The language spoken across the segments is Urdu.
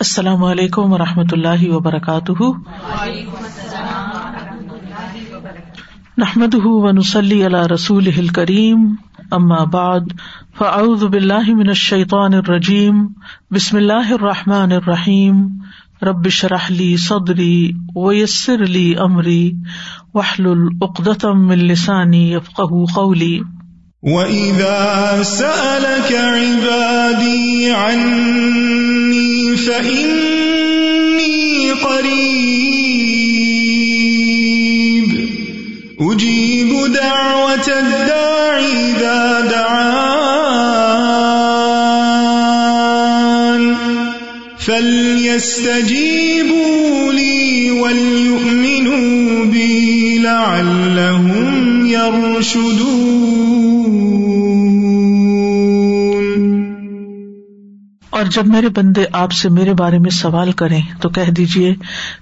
السلام علیکم و رحمۃ اللہ وبرکاتہ۔ نحمد ونسلی علی رسول کریم اما بعد، فاعوذ باللہ من الشیطان الرجیم، بسم اللہ الرحمٰن الرحیم۔ ربش رحلی صدری ویسر علی عمری وحل العقدم السانی یفق قولی۔ وَإِذَا سَأَلَكَ عِبَادِي عَنِّي فَإِنِّي قَرِيبٌ. أُجِيبُ دَعْوَةَ الدَّاعِ إِذَا دَعَانِ. فَلْيَسْتَجِيبُوا لِي وَلْيُؤْمِنُوا بِي لَعَلَّهُمْ يَرْشُدُونَ. اور جب میرے بندے آپ سے میرے بارے میں سوال کریں تو کہہ دیجیے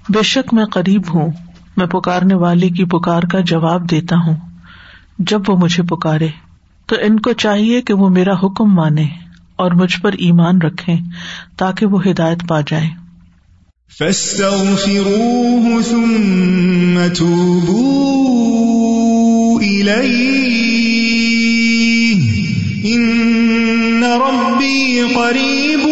بے شک میں قریب ہوں، میں پکارنے والی کی پکار کا جواب دیتا ہوں۔ جب وہ مجھے پکارے، تو ان کو چاہیے کہ وہ میرا حکم مانے اور مجھ پر ایمان رکھے تاکہ وہ ہدایت پا جائے۔ ربی قریب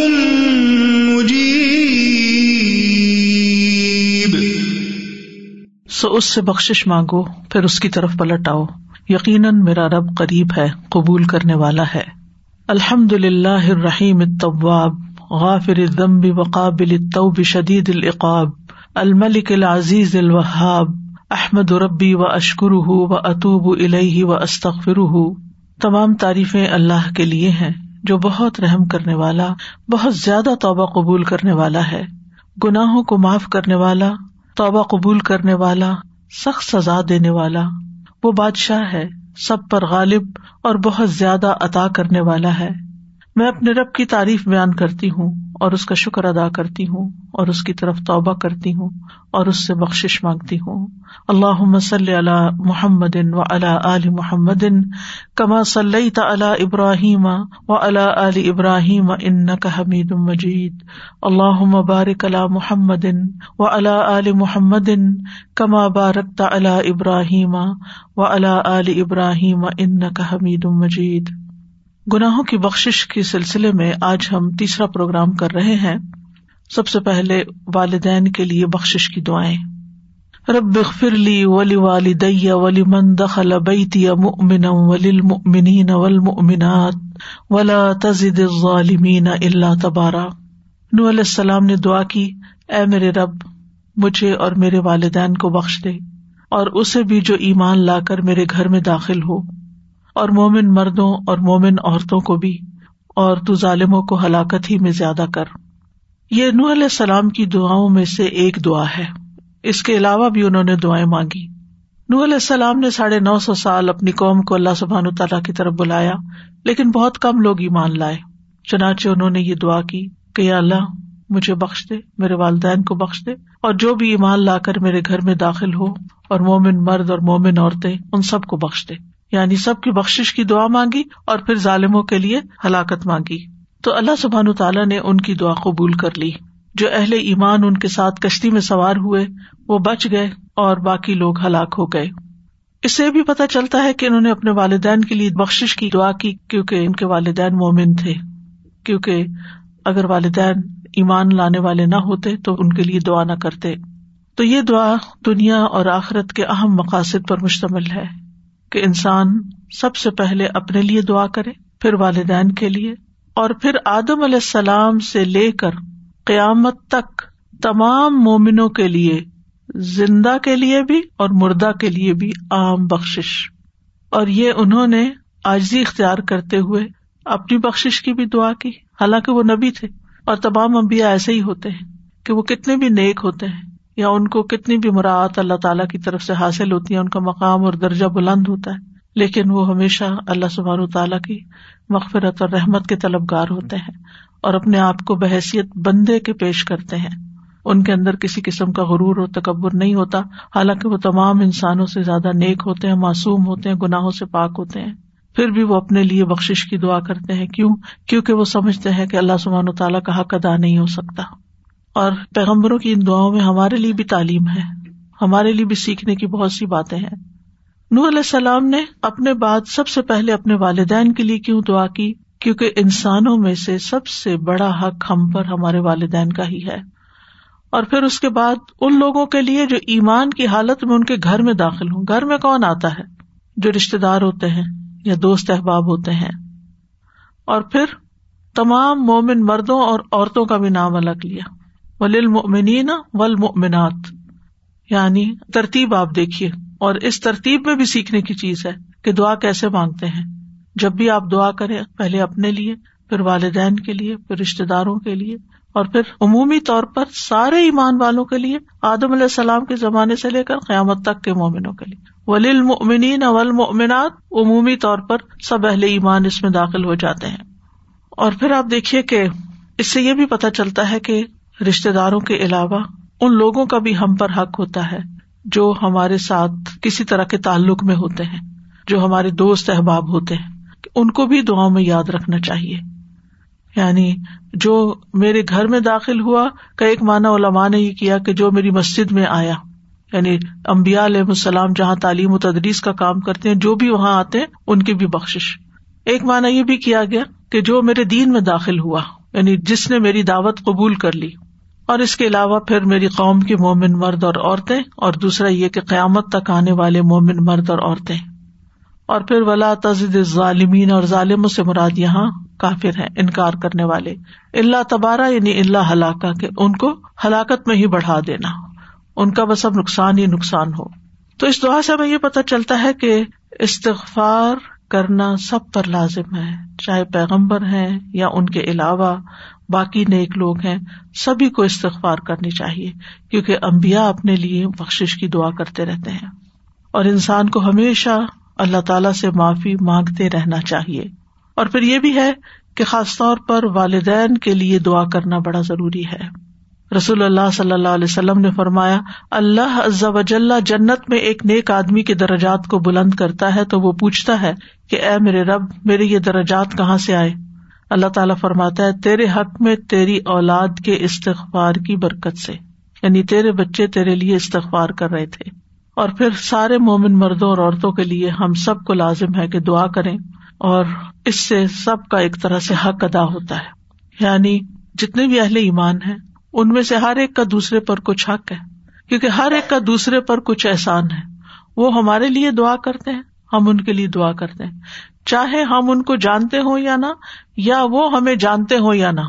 سو اس سے بخش مانگو، پھر اس کی طرف پلٹ آؤ۔ یقیناً میرا رب قریب ہے، قبول کرنے والا ہے۔ الحمد للہ الرحیم الطواب غافر الذنب وقابل التوب شدید العقاب، الملک العزیز الوہاب، احمد ربی و اشکر و اطوب الہ و استغفر تمام تعریفیں اللہ کے لیے ہیں۔ جو بہت رحم کرنے والا، بہت زیادہ توبہ قبول کرنے والا ہے۔ گناہوں کو معاف کرنے والا، توبہ قبول کرنے والا، سخت سزا دینے والا۔ وہ بادشاہ ہے، سب پر غالب اور بہت زیادہ عطا کرنے والا ہے۔ میں اپنے رب کی تعریف بیان کرتی ہوں اور اس کا شکر ادا کرتی ہوں اور اس کی طرف توبہ کرتی ہوں اور اس سے بخش مانگتی ہوں۔ اللہ مسل محمد و علا علی محمد کما صلی ابراہیم و علا علی ابراہیم ان کا حمید مجید۔ اللہ مبارک اللہ محمد و علا علی محمد کما بارک علی ابراہیم و علا علی ابراہیم ان کا حمید مجید۔ گناہوں کی بخش کے سلسلے میں آج ہم تیسرا پروگرام کر رہے ہیں۔ سب سے پہلے والدین کے لیے بخش کی دعائیں۔ رب لی ولی والی ولی من دخل بیتی مؤمنا وللمؤمنین والمؤمنات ولا تزد الظالمین الا تبارا۔ نو علیہ السلام نے دعا کی، اے میرے رب، مجھے اور میرے والدین کو بخش دے اور اسے بھی جو ایمان لا کر میرے گھر میں داخل ہو۔ اور مومن مردوں اور مومن عورتوں کو بھی، اور تو ظالموں کو ہلاکت ہی میں زیادہ کر۔ یہ نو علیہ السلام کی دعاؤں میں سے ایک دعا ہے۔ اس کے علاوہ بھی انہوں نے دعائیں مانگی۔ نو علیہ السلام نے ساڑھے نو سو سال اپنی قوم کو اللہ سبحان تعالیٰ کی طرف بلایا، لیکن بہت کم لوگ ایمان لائے۔ چنانچہ انہوں نے یہ دعا کی کہ یا اللہ، مجھے بخش دے، میرے والدین کو بخش دے، اور جو بھی ایمان لا کر میرے گھر میں داخل ہو، اور مومن مرد اور مومن عورتیں ان سب کو بخش دے۔ یعنی سب کی بخش کی دعا مانگی اور پھر ظالموں کے لیے ہلاکت مانگی۔ تو اللہ سبحان تعالیٰ نے ان کی دعا قبول کر لی۔ جو اہل ایمان ان کے ساتھ کشتی میں سوار ہوئے، وہ بچ گئے اور باقی لوگ ہلاک ہو گئے۔ اس سے بھی پتا چلتا ہے کہ انہوں نے اپنے والدین کے لیے بخش کی دعا کی کیونکہ ان کے والدین مومن تھے۔ کیونکہ اگر والدین ایمان لانے والے نہ ہوتے تو ان کے لیے دعا نہ کرتے۔ تو یہ دعا دنیا اور آخرت کے اہم مقاصد پر مشتمل ہے۔ کہ انسان سب سے پہلے اپنے لیے دعا کرے، پھر والدین کے لیے، اور پھر آدم علیہ السلام سے لے کر قیامت تک تمام مومنوں کے لیے، زندہ کے لیے بھی اور مردہ کے لیے بھی عام بخش اور یہ انہوں نے آجزی اختیار کرتے ہوئے اپنی بخش کی بھی دعا کی۔ حالانکہ وہ نبی تھے اور تمام امبیا ایسے ہی ہوتے ہیں کہ وہ کتنے بھی نیک ہوتے ہیں۔ یا ان کو کتنی بھی مراعت اللہ تعالیٰ کی طرف سے حاصل ہوتی ہے ان کا مقام اور درجہ بلند ہوتا ہے۔ لیکن وہ ہمیشہ اللہ سبحان تعالیٰ کی مغفرت اور رحمت کے طلبگار ہوتے ہیں اور اپنے آپ کو بحثیت بندے کے پیش کرتے ہیں۔ ان کے اندر کسی قسم کا غرور اور تکبر نہیں ہوتا، حالانکہ وہ تمام انسانوں سے زیادہ نیک ہوتے ہیں، معصوم ہوتے ہیں، گناہوں سے پاک ہوتے ہیں۔ پھر بھی وہ اپنے لیے بخش کی دعا کرتے ہیں۔ کیوں؟ کیونکہ وہ سمجھتے ہیں کہ اللہ سبحان و تعالیٰ کا حق ادا نہیں ہو سکتا۔ اور پیغمبروں کی ان دعاؤں میں ہمارے لیے بھی تعلیم ہے۔ ہمارے لیے بھی سیکھنے کی بہت سی باتیں ہیں۔ نور علیہ السلام نے اپنے بعد سب سے پہلے اپنے والدین کے لیے کیوں دعا کی؟ کیونکہ انسانوں میں سے سب سے بڑا حق ہم پر ہمارے والدین کا ہی ہے۔ اور پھر اس کے بعد ان لوگوں کے لیے جو ایمان کی حالت میں ان کے گھر میں داخل ہوں۔ گھر میں کون آتا ہے؟ جو رشتے دار ہوتے ہیں یا دوست احباب ہوتے ہیں۔ اور پھر تمام مومن مردوں اور عورتوں کا بھی نام الگ لیا۔ ولیل مومنین ول یعنی ترتیب آپ دیکھیے، اور اس ترتیب میں بھی سیکھنے کی چیز ہے کہ دعا کیسے مانگتے ہیں۔ جب بھی آپ دعا کریں، پہلے اپنے لیے، پھر والدین کے لیے، پھر رشتے داروں کے لیے، اور پھر عمومی طور پر سارے ایمان والوں کے لیے آدم علیہ السلام کے زمانے سے لے کر قیامت تک کے مومنوں کے لیے۔ ولیل مومنین اول مومنات عمومی طور پر سب اہل ایمان اس میں داخل ہو جاتے ہیں۔ اور پھر آپ دیکھیے کہ اس سے یہ بھی پتا چلتا ہے کہ رشتے داروں کے علاوہ ان لوگوں کا بھی ہم پر حق ہوتا ہے جو ہمارے ساتھ کسی طرح کے تعلق میں ہوتے ہیں، جو ہمارے دوست احباب ہوتے ہیں ان کو بھی دعاؤں میں یاد رکھنا چاہیے۔ یعنی جو میرے گھر میں داخل ہوا، کا ایک مانا علماء نے یہ کیا کہ جو میری مسجد میں آیا۔ یعنی امبیا علیہ السلام جہاں تعلیم و تدریس کا کام کرتے ہیں، جو بھی وہاں آتے ہیں، ان کی بھی بخش ایک مانا یہ بھی کیا گیا کہ جو میرے دین میں داخل ہوا یعنی جس نے میری دعوت قبول کر لی۔ اور اس کے علاوہ پھر میری قوم کی مومن مرد اور عورتیں، اور دوسرا یہ کہ قیامت تک آنے والے مومن مرد اور عورتیں۔ اور پھر ولا تزد ظالمین اور ظالموں سے مراد یہاں کافر ہے انکار کرنے والے۔ اللہ تبارہ یعنی اللہ ہلاکا کہ ان کو ہلاکت میں ہی بڑھا دینا۔ ان کا بس اب نقصان ہی نقصان ہو۔ تو اس دعا سے ہمیں یہ پتا چلتا ہے کہ استغفار کرنا سب پر لازم ہے، چاہے پیغمبر ہیں یا ان کے علاوہ باقی نیک لوگ ہیں، سبھی کو استغفار کرنی چاہیے، کیونکہ امبیا اپنے لیے بخش کی دعا کرتے رہتے ہیں۔ اور انسان کو ہمیشہ اللہ تعالی سے معافی مانگتے رہنا چاہیے۔ اور پھر یہ بھی ہے کہ خاص طور پر والدین کے لیے دعا کرنا بڑا ضروری ہے۔ رسول اللہ صلی اللہ علیہ وسلم نے فرمایا، اللہ عز وجل جنت میں ایک نیک آدمی کے درجات کو بلند کرتا ہے تو وہ پوچھتا ہے کہ اے میرے رب، میرے یہ درجات کہاں سے آئے؟ اللہ تعالیٰ فرماتا ہے، تیرے حق میں تیری اولاد کے استغفار کی برکت سے یعنی تیرے بچے تیرے لیے استغفار کر رہے تھے۔ اور پھر سارے مومن مردوں اور عورتوں کے لیے ہم سب کو لازم ہے کہ دعا کریں، اور اس سے سب کا ایک طرح سے حق ادا ہوتا ہے۔ یعنی جتنے بھی اہل ایمان ہیں ان میں سے ہر ایک کا دوسرے پر کچھ حق ہے، کیونکہ ہر ایک کا دوسرے پر کچھ احسان ہے۔ وہ ہمارے لیے دعا کرتے ہیں، ہم ان کے لیے دعا کرتے ہیں۔ چاہے ہم ان کو جانتے ہوں یا نہ، یا وہ ہمیں جانتے ہوں یا نہ۔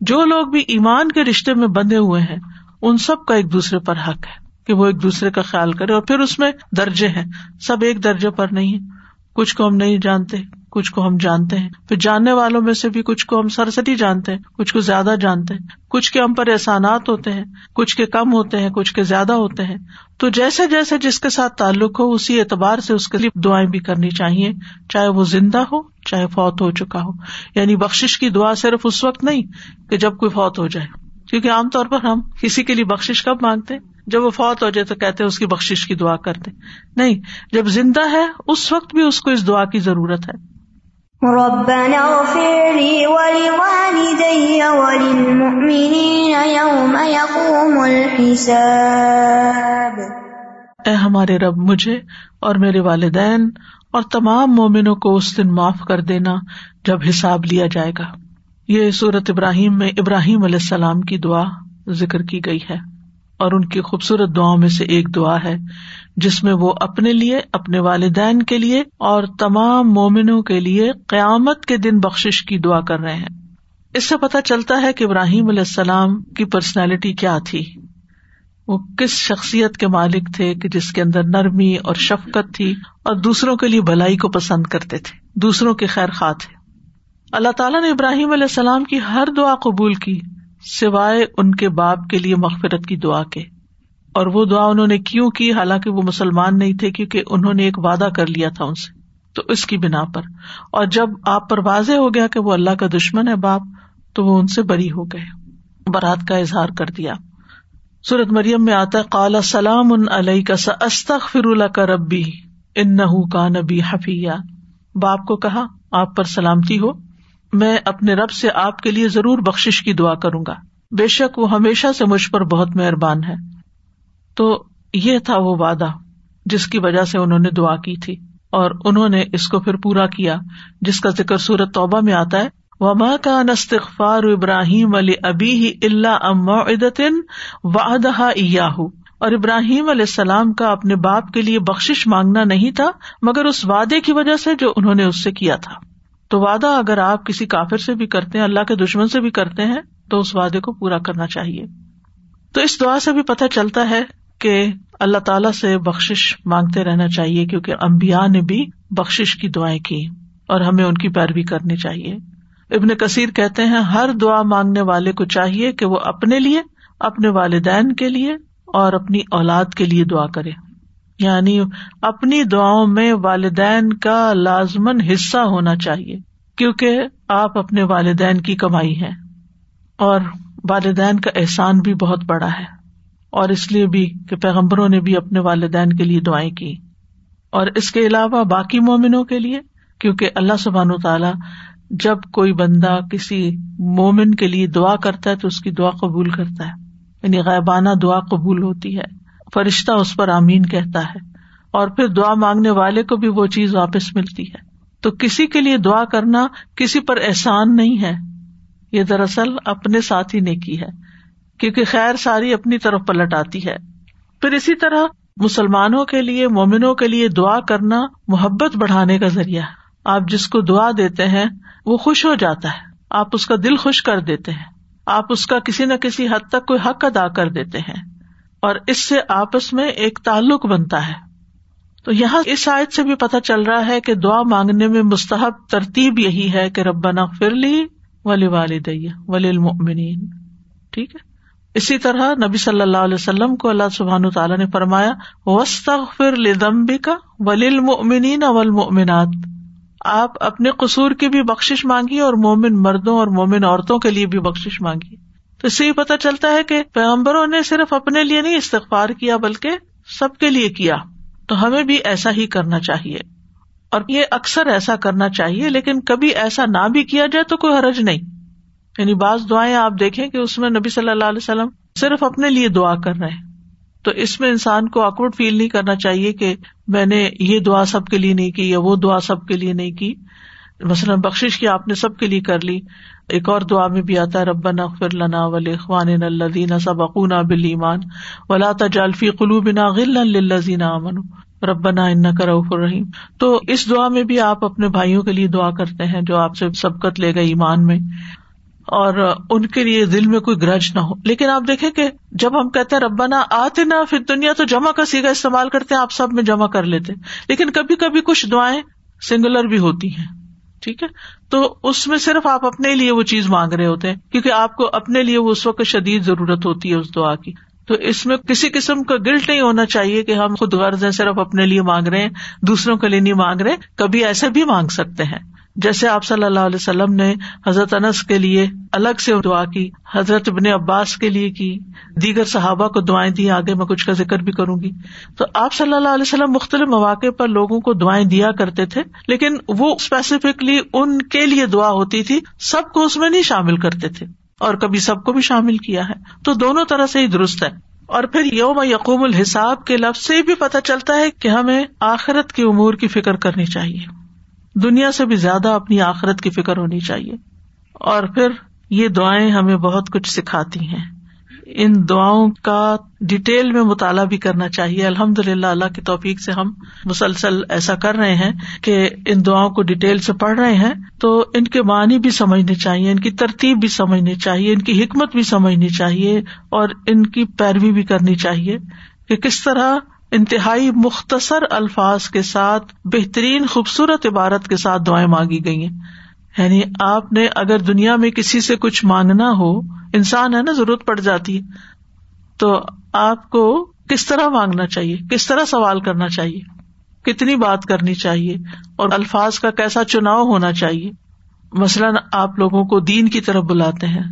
جو لوگ بھی ایمان کے رشتے میں بندے ہوئے ہیں، ان سب کا ایک دوسرے پر حق ہے کہ وہ ایک دوسرے کا خیال کرے، اور پھر اس میں درجے ہیں۔ سب ایک درجے پر نہیں ہے کچھ کو ہم نہیں جانتے۔ کچھ کو ہم جانتے ہیں۔ پھر جاننے والوں میں سے بھی کچھ کو ہم سرسٹی جانتے ہیں، کچھ کو زیادہ جانتے ہیں۔ کچھ کے ہم پر احسانات ہوتے ہیں، کچھ کے کم ہوتے ہیں، کچھ کے زیادہ ہوتے ہیں۔ تو جیسے جیسے جس کے ساتھ تعلق ہو، اسی اعتبار سے اس کے لیے دعائیں بھی کرنی چاہیے۔ چاہے وہ زندہ ہو، چاہے فوت ہو چکا ہو۔ یعنی بخش کی دعا صرف اس وقت نہیں کہ جب کوئی فوت ہو جائے۔ کیونکہ عام طور پر ہم کسی کے لیے بخش کب مانگتے؟ ہیں جب وہ فوت ہو جائے تو کہتے اس کی بخش کی دعا کرتے۔ نہیں، جب زندہ ہے، اس وقت بھی اس کو اس دعا کی ضرورت ہے۔ اے ہمارے رب، مجھے اور میرے والدین اور تمام مومنوں کو اس دن معاف کر دینا جب حساب لیا جائے گا۔ یہ صورت ابراہیم میں ابراہیم علیہ السلام کی دعا ذکر کی گئی ہے۔ اور ان کی خوبصورت دعاؤں میں سے ایک دعا ہے، جس میں وہ اپنے لیے، اپنے والدین کے لیے اور تمام مومنوں کے لیے قیامت کے دن بخش کی دعا کر رہے ہیں۔ اس سے پتا چلتا ہے کہ ابراہیم علیہ السلام کی پرسنالٹی کیا تھی۔ وہ کس شخصیت کے مالک تھے کہ جس کے اندر نرمی اور شفقت تھی اور دوسروں کے لیے بھلائی کو پسند کرتے تھے، دوسروں کے خیر خواہ تھے۔ اللہ تعالیٰ نے ابراہیم علیہ السلام کی ہر دعا قبول کی۔ سوائے ان کے باپ کے لیے مغفرت کی دعا کے۔ اور وہ دعا انہوں نے کیوں کی؟ حالانکہ وہ مسلمان نہیں تھے کیونکہ انہوں نے ایک وعدہ کر لیا تھا ان سے۔ تو اس کی بنا پر۔ اور جب آپ پر واضح ہو گیا کہ وہ اللہ کا دشمن ہے باپ، تو وہ ان سے بری ہو گئے۔ برات کا اظہار کر دیا۔ سورت مریم میں آتا کالا سلام ان علیہ کا استخ فر اللہ کا ربی ان نہ کا نبی حفیہ۔ باپ کو کہا، آپ پر سلامتی ہو۔ میں اپنے رب سے آپ کے لیے ضرور بخش کی دعا کروں گا۔ بے شک وہ ہمیشہ سے مجھ پر بہت مہربان ہے۔ تو یہ تھا وہ وعدہ جس کی وجہ سے انہوں نے دعا کی تھی اور انہوں نے اس کو پھر پورا کیا جس کا ذکر سورت توبہ میں آتا ہے۔ وما کا نستغفار ابراہیم علی ابی ہی اللہ وعدہ ایاہو اور ابراہیم علیہ السلام کا اپنے باپ کے لیے بخش مانگنا نہیں تھا، مگر اس وعدے کی وجہ سے جو انہوں نے اس سے کیا تھا۔ تو وعدہ اگر آپ کسی کافر سے بھی کرتے ہیں، اللہ کے دشمن سے بھی کرتے ہیں، تو اس وعدے کو پورا کرنا چاہیے۔ تو اس دعا سے بھی پتہ چلتا ہے کہ اللہ تعالی سے بخش مانگتے رہنا چاہیے، کیونکہ امبیا نے بھی بخش کی دعائیں کی اور ہمیں ان کی پیروی کرنی چاہیے۔ ابن کثیر کہتے ہیں، ہر دعا مانگنے والے کو چاہیے کہ وہ اپنے لیے، اپنے والدین کے لیے اور اپنی اولاد کے لیے دعا کرے۔ یعنی اپنی دعاؤں میں والدین کا لازمن حصہ ہونا چاہیے، کیونکہ آپ اپنے والدین کی کمائی ہے اور والدین کا احسان بھی بہت بڑا ہے، اور اس لیے بھی کہ پیغمبروں نے بھی اپنے والدین کے لیے دعائیں کی۔ اور اس کے علاوہ باقی مومنوں کے لیے، کیونکہ اللہ سبحان و تعالی جب کوئی بندہ کسی مومن کے لیے دعا کرتا ہے تو اس کی دعا قبول کرتا ہے یعنی غائبانہ دعا قبول ہوتی ہے۔ فرشتہ اس پر آمین کہتا ہے اور پھر دعا مانگنے والے کو بھی وہ چیز واپس ملتی ہے۔ تو کسی کے لیے دعا کرنا کسی پر احسان نہیں ہے۔ یہ دراصل اپنے ساتھ ہی نے کی ہے۔ کیونکہ خیر ساری اپنی طرف پلٹ آتی ہے۔ پھر اسی طرح مسلمانوں کے لیے، مومنوں کے لیے دعا کرنا محبت بڑھانے کا ذریعہ ہے۔ آپ جس کو دعا دیتے ہیں، وہ خوش ہو جاتا ہے۔ آپ اس کا دل خوش کر دیتے ہیں۔ آپ اس کا کسی نہ کسی حد تک کوئی حق ادا کر دیتے ہیں۔ اور اس سے آپس میں ایک تعلق بنتا ہے۔ تو یہاں اس آیت سے بھی پتہ چل رہا ہے کہ دعا مانگنے میں مستحب ترتیب یہی ہے کہ ربنا فرلی ولی والدیہ ولی المؤمنین ٹھیک ہے؟ اسی طرح نبی صلی اللہ علیہ وسلم کو اللہ سبحان تعالیٰ نے فرمایا وسطر لدمبی کا ولی المؤمنین والمؤمنات۔ آپ اپنے قصور کی بھی بخش مانگی اور مومن مردوں اور مومن عورتوں کے لیے بھی بخش مانگی۔ تو اس سے یہ پتا چلتا ہے کہ پیغمبروں نے صرف اپنے لیے نہیں استغفار کیا، بلکہ سب کے لیے کیا۔ تو ہمیں بھی ایسا ہی کرنا چاہیے۔ اور یہ اکثر ایسا کرنا چاہیے، لیکن کبھی ایسا نہ بھی کیا جائے تو کوئی حرج نہیں۔ یعنی بعض دعائیں آپ دیکھیں کہ اس میں نبی صلی اللہ علیہ وسلم صرف اپنے لیے دعا کر رہے ہیں۔ تو اس میں انسان کو آکورڈ فیل نہیں کرنا چاہیے کہ میں نے یہ دعا سب کے لیے نہیں کی یا وہ دعا سب کے لیے نہیں کی۔ مثلاً بخش کی آپ نے سب کے لیے کر لی۔ ایک اور دعا میں بھی آتا ہے رب نغفر لنا ولی اخوان الذین سبقونا بالایمان ولا تجعل فی قلوبنا غلا للذین آمنوا. ربنا انک رؤوف الرحیم تو اس دعا میں بھی آپ اپنے بھائیوں کے لیے دعا کرتے ہیں جو آپ سے سبقت لے گئے ایمان میں۔ اور ان کے لیے دل میں کوئی گرج نہ ہو۔ لیکن آپ دیکھیں کہ جب ہم کہتے ہیں، ربنا آتے نا پھر دنیا تو جمع کا سیگا استعمال کرتے ہیں، آپ سب میں جمع کر لیتے۔ لیکن کبھی کبھی کچھ دعائیں سنگولر بھی ہوتی ہیں۔ ٹھیک ہے؟ تو اس میں صرف آپ اپنے لیے وہ چیز مانگ رہے ہوتے ہیں، کیونکہ آپ کو اپنے لیے وہ اس وقت شدید ضرورت ہوتی ہے اس دعا کی۔ تو اس میں کسی قسم کا گلٹ نہیں ہونا چاہیے کہ ہم خود غرض ہیں، صرف اپنے لیے مانگ رہے ہیں، دوسروں کے لیے نہیں مانگ رہے، کبھی ایسے بھی مانگ سکتے ہیں۔ جیسے آپ صلی اللہ علیہ وسلم نے حضرت انس کے لیے الگ سے دعا کی، حضرت ابن عباس کے لیے کی، دیگر صحابہ کو دعائیں دی، آگے میں کچھ کا ذکر بھی کروں گی۔ تو آپ صلی اللہ علیہ وسلم مختلف مواقع پر لوگوں کو دعائیں دیا کرتے تھے، لیکن وہ اسپیسیفکلی ان کے لیے دعا ہوتی تھی، سب کو اس میں نہیں شامل کرتے تھے۔ اور کبھی سب کو بھی شامل کیا ہے۔ تو دونوں طرح سے ہی درست ہے۔ اور پھر یوم یقوم الحساب کے لفظ سے بھی پتہ چلتا ہے کہ ہمیں آخرت کی امور کی فکر کرنی چاہیے۔ دنیا سے بھی زیادہ اپنی آخرت کی فکر ہونی چاہیے۔ اور پھر یہ دعائیں ہمیں بہت کچھ سکھاتی ہیں۔ ان دعاؤں کا ڈیٹیل میں مطالعہ بھی کرنا چاہیے۔ الحمد للہ اللہ کی توفیق سے ہم مسلسل ایسا کر رہے ہیں کہ ان دعاؤں کو ڈیٹیل سے پڑھ رہے ہیں۔ تو ان کے معنی بھی سمجھنے چاہیے، ان کی ترتیب بھی سمجھنی چاہیے، ان کی حکمت بھی سمجھنی چاہیے اور ان کی پیروی بھی کرنی چاہیے کہ کس طرح انتہائی مختصر الفاظ کے ساتھ بہترین خوبصورت عبارت کے ساتھ دعائیں مانگی گئی ہیں۔ یعنی آپ نے اگر دنیا میں کسی سے کچھ مانگنا ہو، انسان ہے نا، ضرورت پڑ جاتی ہے۔ تو آپ کو کس طرح مانگنا چاہیے؟ کس طرح سوال کرنا چاہیے؟ کتنی بات کرنی چاہیے؟ اور الفاظ کا کیسا چناؤ ہونا چاہیے؟ مثلاً آپ لوگوں کو دین کی طرف بلاتے ہیں۔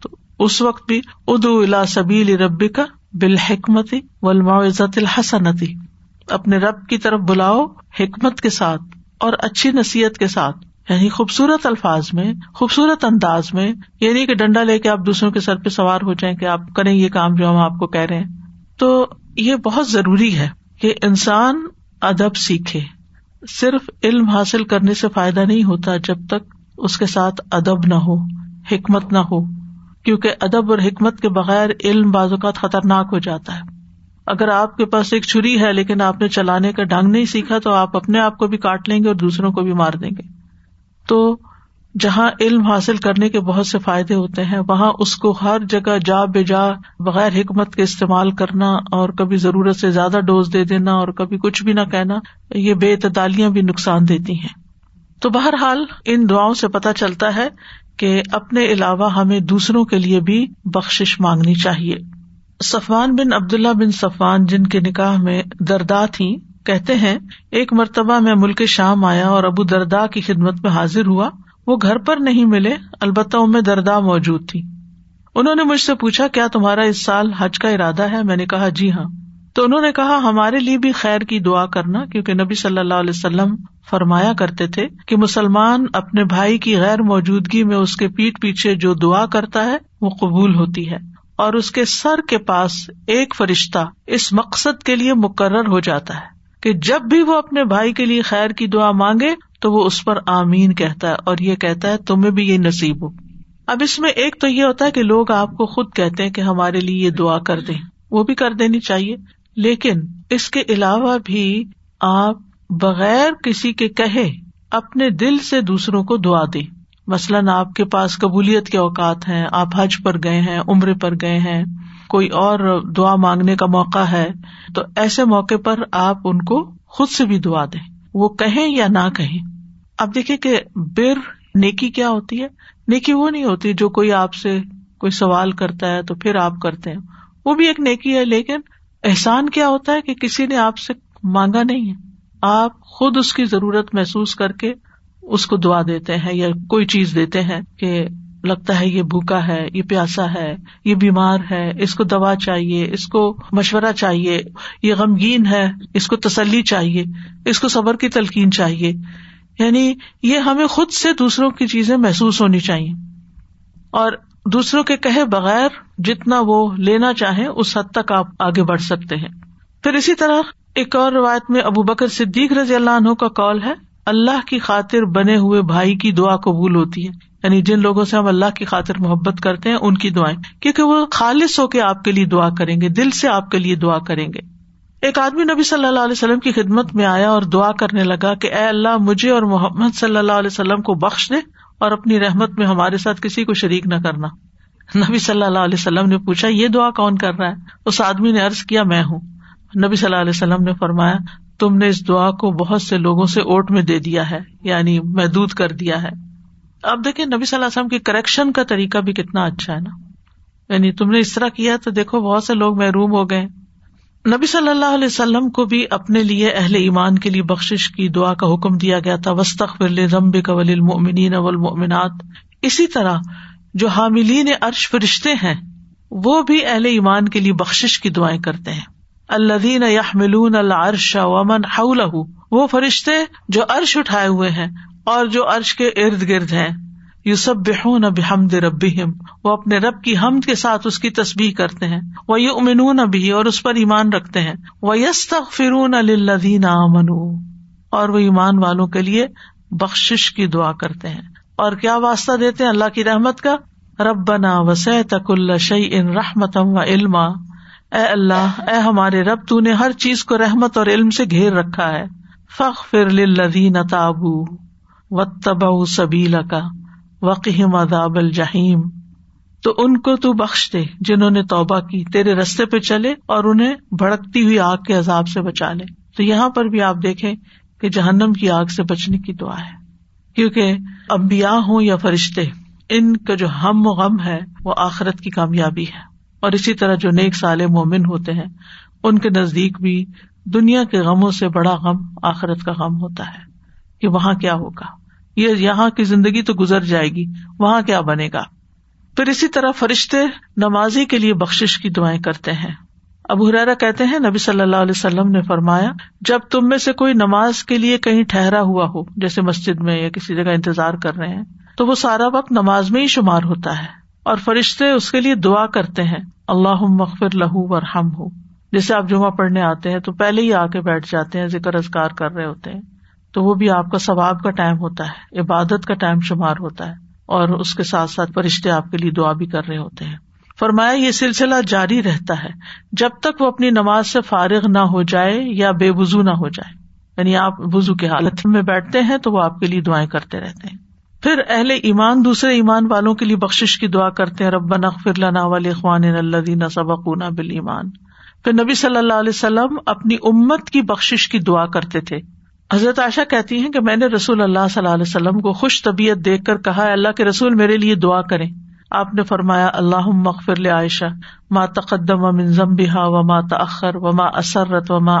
تو اس وقت بھی ادو الا سبیل ربی کا بالحکمتی والمعزت الحسنتی۔ اپنے رب کی طرف بلاؤ حکمت کے ساتھ اور اچھی نصیحت کے ساتھ۔ یعنی خوبصورت الفاظ میں، خوبصورت انداز میں، یہ نہیں کہ ڈنڈا لے کے آپ دوسروں کے سر پہ سوار ہو جائیں کہ آپ کریں یہ کام جو ہم آپ کو کہہ رہے ہیں۔ تو یہ بہت ضروری ہے کہ انسان ادب سیکھے۔ صرف علم حاصل کرنے سے فائدہ نہیں ہوتا جب تک اس کے ساتھ ادب نہ ہو، حکمت نہ ہو۔ کیونکہ ادب اور حکمت کے بغیر علم بعض اوقات خطرناک ہو جاتا ہے۔ اگر آپ کے پاس ایک چھری ہے لیکن آپ نے چلانے کا ڈھنگ نہیں سیکھا تو آپ اپنے آپ کو بھی کاٹ لیں گے اور دوسروں کو بھی مار دیں گے۔ تو جہاں علم حاصل کرنے کے بہت سے فائدے ہوتے ہیں، وہاں اس کو ہر جگہ جا بے جا بغیر حکمت کے استعمال کرنا اور کبھی ضرورت سے زیادہ ڈوز دے دینا اور کبھی کچھ بھی نہ کہنا، یہ بے اعتدالیاں بھی نقصان دیتی ہیں۔ تو بہرحال ان دعاؤں سے پتہ چلتا ہے کہ اپنے علاوہ ہمیں دوسروں کے لیے بھی بخش مانگنی چاہیے۔ صفان بن عبد اللہ بن صفان جن کے نکاح میں دردا تھی، کہتے ہیں، ایک مرتبہ میں ملک شام آیا اور ابو دردا کی خدمت میں حاضر ہوا۔ وہ گھر پر نہیں ملے، البتہ ان میں دردا موجود تھی۔ انہوں نے مجھ سے پوچھا، کیا تمہارا اس سال حج کا ارادہ ہے؟ میں نے کہا جی ہاں۔ تو انہوں نے کہا، ہمارے لیے بھی خیر کی دعا کرنا، کیونکہ نبی صلی اللہ علیہ وسلم فرمایا کرتے تھے کہ مسلمان اپنے بھائی کی غیر موجودگی میں اس کے پیٹ پیچھے جو دعا کرتا ہے، وہ قبول ہوتی ہے۔ اور اس کے سر کے پاس ایک فرشتہ اس مقصد کے لیے مقرر ہو جاتا ہے کہ جب بھی وہ اپنے بھائی کے لیے خیر کی دعا مانگے تو وہ اس پر آمین کہتا ہے اور یہ کہتا ہے، تمہیں بھی یہ نصیب ہو۔ اب اس میں ایک تو یہ ہوتا ہے کہ لوگ آپ کو خود کہتے ہیں کہ ہمارے لیے یہ دعا کر دیں۔ وہ بھی کر دینی چاہیے۔ لیکن اس کے علاوہ بھی آپ بغیر کسی کے کہے اپنے دل سے دوسروں کو دعا دیں۔ مثلاً آپ کے پاس قبولیت کے اوقات ہیں، آپ حج پر گئے ہیں عمر پر گئے ہیں، کوئی اور دعا مانگنے کا موقع ہے، تو ایسے موقع پر آپ ان کو خود سے بھی دعا دیں۔ وہ کہیں یا نہ کہیں۔ اب دیکھیں کہ بر نیکی کیا ہوتی ہے؟ نیکی وہ نہیں ہوتی جو کوئی آپ سے کوئی سوال کرتا ہے تو پھر آپ کرتے ہیں۔ وہ بھی ایک نیکی ہے، لیکن احسان کیا ہوتا ہے کہ کسی نے آپ سے مانگا نہیں ہے؟ آپ خود اس کی ضرورت محسوس کر کے اس کو دعا دیتے ہیں یا کوئی چیز دیتے ہیں کہ لگتا ہے یہ بھوکا ہے، یہ پیاسا ہے، یہ بیمار ہے، اس کو دوا چاہیے، اس کو مشورہ چاہیے، یہ غمگین ہے، اس کو تسلی چاہیے، اس کو صبر کی تلقین چاہیے۔ یعنی یہ ہمیں خود سے دوسروں کی چیزیں محسوس ہونی چاہیے۔ اور دوسروں کے کہے بغیر جتنا وہ لینا چاہے اس حد تک آپ آگے بڑھ سکتے ہیں۔ پھر اسی طرح ایک اور روایت میں ابو بکر صدیق رضی اللہ عنہ کا کال ہے، اللہ کی خاطر بنے ہوئے بھائی کی دعا قبول ہوتی ہے۔ یعنی جن لوگوں سے ہم اللہ کی خاطر محبت کرتے ہیں، ان کی دعائیں۔ کیونکہ وہ خالص ہو کے آپ کے لیے دعا کریں گے، دل سے آپ کے لیے دعا کریں گے۔ ایک آدمی نبی صلی اللہ علیہ وسلم کی خدمت میں آیا اور دعا کرنے لگا کہ اے اللہ، مجھے اور محمد صلی اللہ علیہ وسلم کو بخش دے۔ اور اپنی رحمت میں ہمارے ساتھ کسی کو شریک نہ کرنا۔ نبی صلی اللہ علیہ وسلم نے پوچھا، یہ دعا کون کر رہا ہے؟ اس آدمی نے ارض کیا، میں ہوں۔ نبی صلی اللہ علیہ وسلم نے فرمایا، تم نے اس دعا کو بہت سے لوگوں سے اوٹ میں دے دیا ہے یعنی محدود کر دیا ہے۔ اب دیکھیں، نبی صلی اللہ علیہ وسلم کی کریکشن کا طریقہ بھی کتنا اچھا ہے نا۔ یعنی تم نے اس طرح کیا تو دیکھو، بہت سے لوگ محروم ہو گئے۔ نبی صلی اللہ علیہ وسلم کو بھی اپنے لیے اہل ایمان کے لیے بخش کی دعا کا حکم دیا گیا تھا وسط رمب قبل المنین اولمنات اسی طرح جو حاملین عرش فرشتے ہیں، وہ بھی اہل ایمان کے لیے بخش کی دعائیں کرتے ہیں۔ الدین یحملون العرش ومن حوله۔ وہ فرشتے جو عرش اٹھائے ہوئے ہیں اور جو عرش کے ارد گرد ہیں۔ یو سب بحون بحمد ربهم وہ اپنے رب کی حمد کے ساتھ اس کی تسبیح کرتے ہیں۔ وہ یو امنون بھی اور اس پر ایمان رکھتے ہیں۔ وہ یستغفرون للذین آمنوا اور وہ ایمان والوں کے لیے بخشش کی دعا کرتے ہیں۔ اور کیا واسطہ دیتے ہیں اللہ کی رحمت کا؟ ربنا وسعت كل شيء رحمتا وعلما اے اللہ، اے ہمارے رب، تو نے ہر چیز کو رحمت اور علم سے گھیر رکھا ہے۔ فخ فر لدین تابو۔ و تبا سبیلا کا وقیم اداب الجہیم تو ان کو تو بخش دے جنہوں نے توبہ کی، تیرے رستے پہ چلے اور انہیں بھڑکتی ہوئی آگ کے عذاب سے بچا لے۔ تو یہاں پر بھی آپ دیکھیں کہ جہنم کی آگ سے بچنے کی دعا ہے۔ کیونکہ امبیا ہوں یا فرشتے، ان کا جو ہم و غم ہے، وہ آخرت کی کامیابی ہے۔ اور اسی طرح جو نیک سال مومن ہوتے ہیں، ان کے نزدیک بھی دنیا کے غموں سے بڑا غم آخرت کا غم ہوتا ہے کہ وہاں کیا ہوگا۔ یہ یہاں کی زندگی تو گزر جائے گی، وہاں کیا بنے گا؟ پھر اسی طرح فرشتے نمازی کے لیے بخش کی دعائیں کرتے ہیں۔ ابو حرارا کہتے ہیں، نبی صلی اللہ علیہ وسلم نے فرمایا، جب تم میں سے کوئی نماز کے لیے کہیں ٹھہرا ہوا ہو، جیسے مسجد میں یا کسی جگہ انتظار کر رہے ہیں، تو وہ سارا وقت نماز میں ہی شمار ہوتا ہے۔ اور فرشتے اس کے لیے دعا کرتے ہیں اللہ مغفر لہو ورحم ہو جیسے آپ جمعہ پڑھنے آتے ہیں تو پہلے ہی آ کے بیٹھ جاتے ہیں، ذکر ازگار کر رہے ہوتے ہیں۔ تو وہ بھی آپ کا ثواب کا ٹائم ہوتا ہے، عبادت کا ٹائم شمار ہوتا ہے اور اس کے ساتھ ساتھ فرشتے آپ کے لیے دعا بھی کر رہے ہوتے ہیں۔ فرمایا، یہ سلسلہ جاری رہتا ہے جب تک وہ اپنی نماز سے فارغ نہ ہو جائے یا بے وزو نہ ہو جائے۔ یعنی آپ وزو کی حالت میں بیٹھتے ہیں تو وہ آپ کے لیے دعائیں کرتے رہتے ہیں۔ پھر اہل ایمان دوسرے ایمان والوں کے لیے بخش کی دعا کرتے ہیں رب نقفر لنا ولی اخوان اللہ سبق بال ایمان پھر نبی صلی اللہ علیہ وسلم اپنی امت کی بخش کی دعا کرتے تھے۔ حضرت عائشہ کہتی ہیں کہ میں نے رسول اللہ صلی اللہ علیہ وسلم کو خوش طبیعت دیکھ کر کہا اللہ کے رسول میرے لیے دعا کریں۔ آپ نے فرمایا اللہ مغفر عائشہ ماں تقدم و منظم بحا و ماں تخر و ماں اسرت و ماں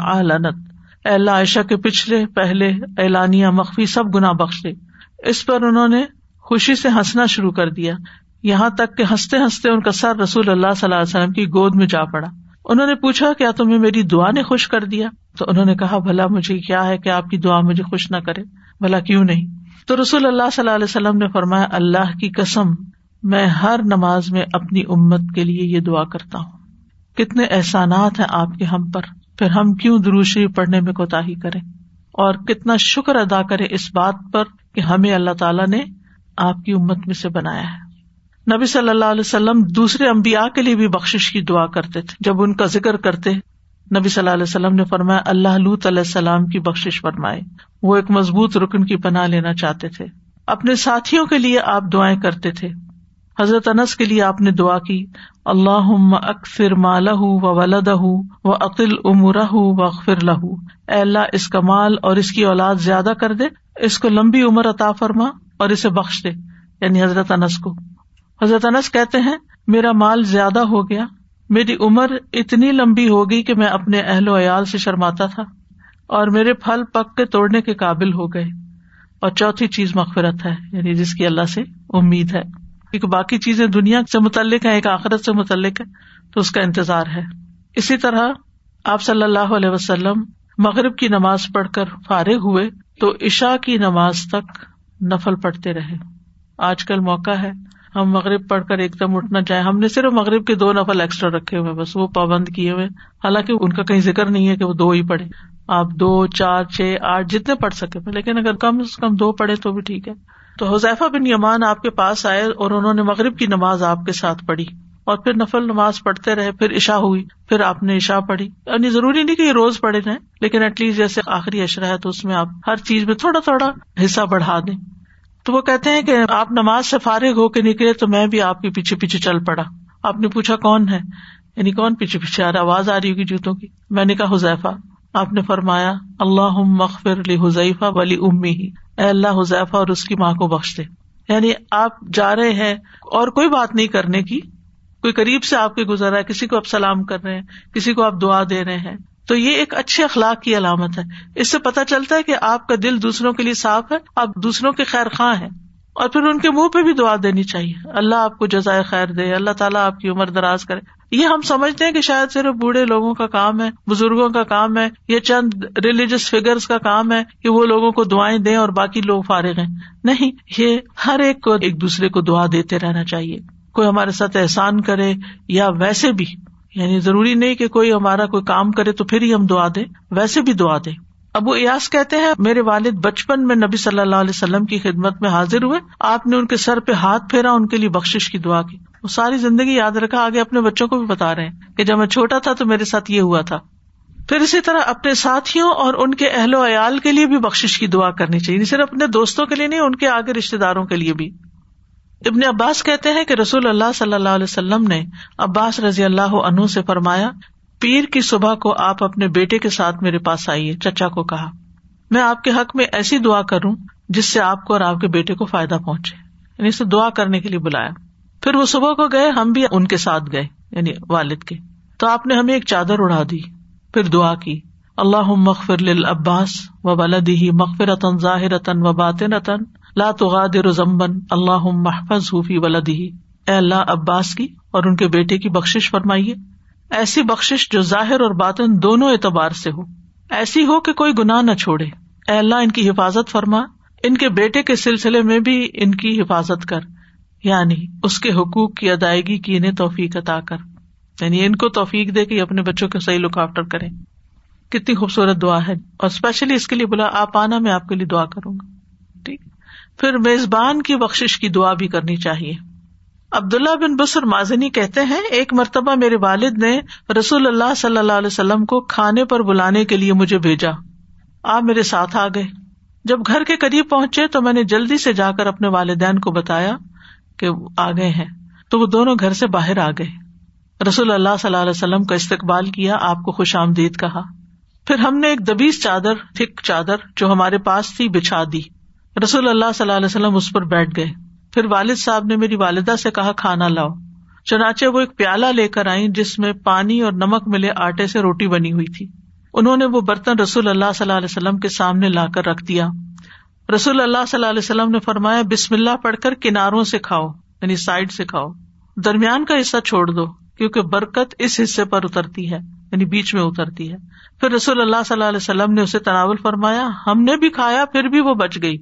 اے اللہ، عائشہ کے پچھلے، پہلے، اعلانیہ، مخفی سب گنا بخش دے۔ اس پر انہوں نے خوشی سے ہنسنا شروع کر دیا۔ یہاں تک کہ ہنستے ہنستے ان کا سر رسول اللہ صلی اللہ علیہ وسلم کی گود میں جا پڑا۔ انہوں نے پوچھا، کیا تمہیں میری دعا نے خوش کر دیا؟ تو انہوں نے کہا، بھلا مجھے کیا ہے کہ آپ کی دعا مجھے خوش نہ کرے؟ بھلا کیوں نہیں؟ تو رسول اللہ صلی اللہ علیہ وسلم نے فرمایا، اللہ کی قسم، میں ہر نماز میں اپنی امت کے لیے یہ دعا کرتا ہوں۔ کتنے احسانات ہیں آپ کے ہم پر۔ پھر ہم کیوں دروشری پڑھنے میں کوتا ہی کریں؟ اور کتنا شکر ادا کرے اس بات پر کہ ہمیں اللہ تعالیٰ نے آپ کی امت میں سے بنایا ہے۔ نبی صلی اللہ علیہ وسلم دوسرے امبیا کے لیے بھی بخش کی دعا کرتے تھے۔ جب ان کا ذکر کرتے نبی صلی اللہ علیہ وسلم نے فرمایا، اللہ لط علیہ السلام کی بخش فرمائے۔ وہ ایک مضبوط رکن کی پناہ لینا چاہتے تھے۔ اپنے ساتھیوں کے لیے آپ دعائیں کرتے تھے۔ حضرت انس کے لیے آپ نے دعا کی اللہ اکفر مالہ و ولد و عقل امرہ و اخفر لہ۔ اے اللہ، اس کا مال اور اس کی اولاد زیادہ کر دے، اس کو لمبی عمر عطا فرما اور اسے بخش دے یعنی حضرت انس کو۔ حضرت انس کہتے ہیں، میرا مال زیادہ ہو گیا میری عمر اتنی لمبی ہو گئی کہ میں اپنے اہل و عیال سے شرماتا تھا اور میرے پھل پک کے توڑنے کے قابل ہو گئے۔ اور چوتھی چیز مغفرت ہے یعنی جس کی اللہ سے امید ہے۔ کیونکہ باقی چیزیں دنیا سے متعلق ہے ایک آخرت سے متعلق ہے تو اس کا انتظار ہے۔ اسی طرح آپ صلی اللہ علیہ وسلم مغرب کی نماز پڑھ کر فارغ ہوئے تو عشا کی نماز تک نفل پڑھتے رہے۔ آج کل موقع ہے ہم مغرب پڑھ کر ایک دم اٹھنا چاہے ہم نے صرف مغرب کے دو نفل ایکسٹرا رکھے ہوئے بس وہ پابند کیے ہوئے حالانکہ ان کا کہیں ذکر نہیں ہے کہ وہ دو ہی پڑھے آپ دو، چار، چھ، آٹھ جتنے پڑھ سکے لیکن اگر کم از کم دو پڑھے تو بھی ٹھیک ہے۔ تو حذیفہ بن یمان آپ کے پاس آئے اور انہوں نے مغرب کی نماز آپ کے ساتھ پڑھی۔ اور پھر نفل نماز پڑھتے رہے، پھر عشا ہوئی، پھر آپ نے عشا پڑھی۔ یعنی ضروری نہیں کہ یہ روز پڑھے جائیں لیکن ایٹ لیسٹ جیسے آخری اشرا ہے تو اس میں آپ ہر چیز میں تھوڑا تھوڑا حصہ بڑھا دیں۔ تو وہ کہتے ہیں کہ آپ نماز سے فارغ ہو کے نکلے تو میں بھی آپ کے پیچھے پیچھے چل پڑا۔ آپ نے پوچھا کون ہے؟ یعنی کون پیچھے پیچھے آ رہا آواز آ رہی ہوگی جوتوں کی۔ میں نے کہا، حذیفہ۔ آپ نے فرمایا اللہ مغفر علی حذیفہ ولی امی ہی اے اللہ، حذیفہ اور اس کی ماں کو بخش دے۔ یعنی آپ جا رہے ہیں اور کوئی بات نہیں کرنے کی۔ کوئی قریب سے آپ کے گزر رہا ہے، کسی کو آپ سلام کر رہے ہیں، کسی کو آپ دعا دے رہے ہیں۔ تو یہ ایک اچھے اخلاق کی علامت ہے۔ اس سے پتا چلتا ہے کہ آپ کا دل دوسروں کے لیے صاف ہے، آپ دوسروں کے خیر خواہ ہیں۔ اور پھر ان کے منہ پہ بھی دعا دینی چاہیے۔ اللہ آپ کو جزائے خیر دے، اللہ تعالیٰ آپ کی عمر دراز کرے۔ یہ ہم سمجھتے ہیں کہ شاید صرف بوڑھے لوگوں کا کام ہے، بزرگوں کا کام ہے، یا چند ریلیجس فیگر کا کام ہے کہ وہ لوگوں کو دعائیں دیں اور باقی لوگ فارغ ہیں۔ نہیں، یہ ہر ایک کو ایک دوسرے کو دعا دیتے رہنا چاہیے۔ کوئی ہمارے ساتھ احسان کرے یا ویسے بھی۔ یعنی ضروری نہیں کہ کوئی ہمارا کوئی کام کرے تو پھر ہی ہم دعا دیں، ویسے بھی دعا دیں۔ ابو ایاس کہتے ہیں، میرے والد بچپن میں نبی صلی اللہ علیہ وسلم کی خدمت میں حاضر ہوئے۔ آپ نے ان کے سر پہ ہاتھ پھیرا، ان کے لیے بخش کی دعا کی۔ وہ ساری زندگی یاد رکھا، آگے اپنے بچوں کو بھی بتا رہے ہیں کہ جب میں چھوٹا تھا تو میرے ساتھ یہ ہوا تھا۔ پھر اسی طرح اپنے ساتھیوں اور ان کے اہل و عیال کے لیے بھی بخش کی دعا کرنی چاہیے۔ یعنی صرف اپنے دوستوں کے لیے نہیں، ان کے آگے رشتے داروں کے لیے بھی۔ ابن عباس کہتے ہیں کہ رسول اللہ صلی اللہ علیہ وسلم نے عباس رضی اللہ عنہ سے فرمایا، پیر کی صبح کو آپ اپنے بیٹے کے ساتھ میرے پاس آئیے، چچا کو کہا۔ میں آپ کے حق میں ایسی دعا کروں جس سے آپ کو اور آپ کے بیٹے کو فائدہ پہنچے۔ یعنی اسے دعا کرنے کے لیے بلایا۔ پھر وہ صبح کو گئے، ہم بھی ان کے ساتھ گئے یعنی والد کے۔ تو آپ نے ہمیں ایک چادر اڑا دی، پھر دعا کی۔ اللہ مغفر عباس و ولدی مغفر ظاہر و باطن لا تغادر زمبن اللہ محفظ حفی ولدی اے اللہ، عباس کی اور ان کے بیٹے کی بخش فرمائیے۔ ایسی بخش جو ظاہر اور باطن دونوں اعتبار سے ہو۔ ایسی ہو کہ کوئی گناہ نہ چھوڑے۔ اے اللہ، ان کی حفاظت فرما۔ ان کے بیٹے کے سلسلے میں بھی ان کی حفاظت کر۔ یعنی اس کے حقوق کی ادائیگی کی انہیں توفیق عطا کر۔ یعنی ان کو توفیق دے کے اپنے بچوں کے صحیح لک آفٹر کریں۔ کتنی خوبصورت دعا ہے۔ اور اسپیشلی اس کے لیے بولا، آپ آنا، میں آپ کے لیے دعا کروں گا۔ پھر میزبان کی بخش کی دعا بھی کرنی چاہیے۔ عبداللہ بن بسر مازنی کہتے ہیں، ایک مرتبہ میرے والد نے رسول اللہ صلی اللہ علیہ وسلم کو کھانے پر بلانے کے لیے مجھے بھیجا۔ آپ میرے ساتھ آ گئے۔ جب گھر کے قریب پہنچے تو میں نے جلدی سے جا کر اپنے والدین کو بتایا کہ آ گئے ہیں۔ تو وہ دونوں گھر سے باہر آ گئے۔ رسول اللہ صلی اللہ علیہ وسلم کا استقبال کیا، آپ کو خوش آمدید کہا۔ پھر ہم نے ایک دبیز چادر، تھک چادر جو ہمارے پاس تھی، بچھا دی۔ رسول اللہ صلی اللہ علیہ وسلم اس پر بیٹھ گئے۔ پھر والد صاحب نے میری والدہ سے کہا، کھانا لاؤ۔ چنانچہ وہ ایک پیالہ لے کر آئی جس میں پانی اور نمک ملے آٹے سے روٹی بنی ہوئی تھی۔ انہوں نے وہ برتن رسول اللہ صلی اللہ علیہ وسلم کے سامنے لا کر رکھ دیا۔ رسول اللہ صلی اللہ علیہ وسلم نے فرمایا، بسم اللہ پڑھ کر کناروں سے کھاؤ یعنی سائڈ سے کھاؤ۔ درمیان کا حصہ چھوڑ دو، کیونکہ برکت اس حصے پر اترتی ہے یعنی بیچ میں اترتی ہے۔ پھر رسول اللہ صلی اللہ علیہ وسلم نے اسے تناول فرمایا، ہم نے بھی کھایا، پھر بھی وہ بچ گئی۔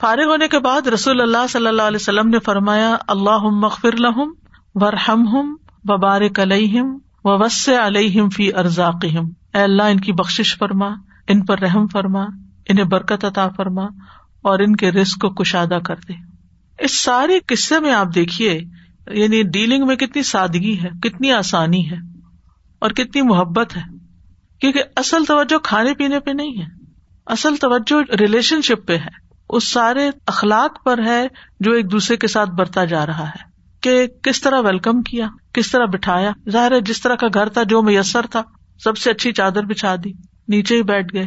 فارغ ہونے کے بعد رسول اللہ صلی اللہ علیہ وسلم نے فرمایا اللہ مغفر لہم ورحم ہم وبارک علیہم و وس علیہم فی ارزاقہم۔ اے اللہ، ان کی بخش فرما، ان پر رحم فرما، انہیں برکت عطا فرما اور ان کے رسک کو کشادہ کر دے۔ اس سارے قصے میں آپ دیکھیے یعنی ڈیلنگ میں کتنی سادگی ہے، کتنی آسانی ہے اور کتنی محبت ہے۔ کیونکہ اصل توجہ کھانے پینے پہ نہیں ہے، اصل توجہ ریلیشن شپ پہ ہے۔ اس سارے اخلاق پر ہے جو ایک دوسرے کے ساتھ برتا جا رہا ہے کہ کس طرح ویلکم کیا، کس طرح بٹھایا۔ ظاہر ہے جس طرح کا گھر تھا، جو میسر تھا، سب سے اچھی چادر بچھا دی، نیچے ہی بیٹھ گئے۔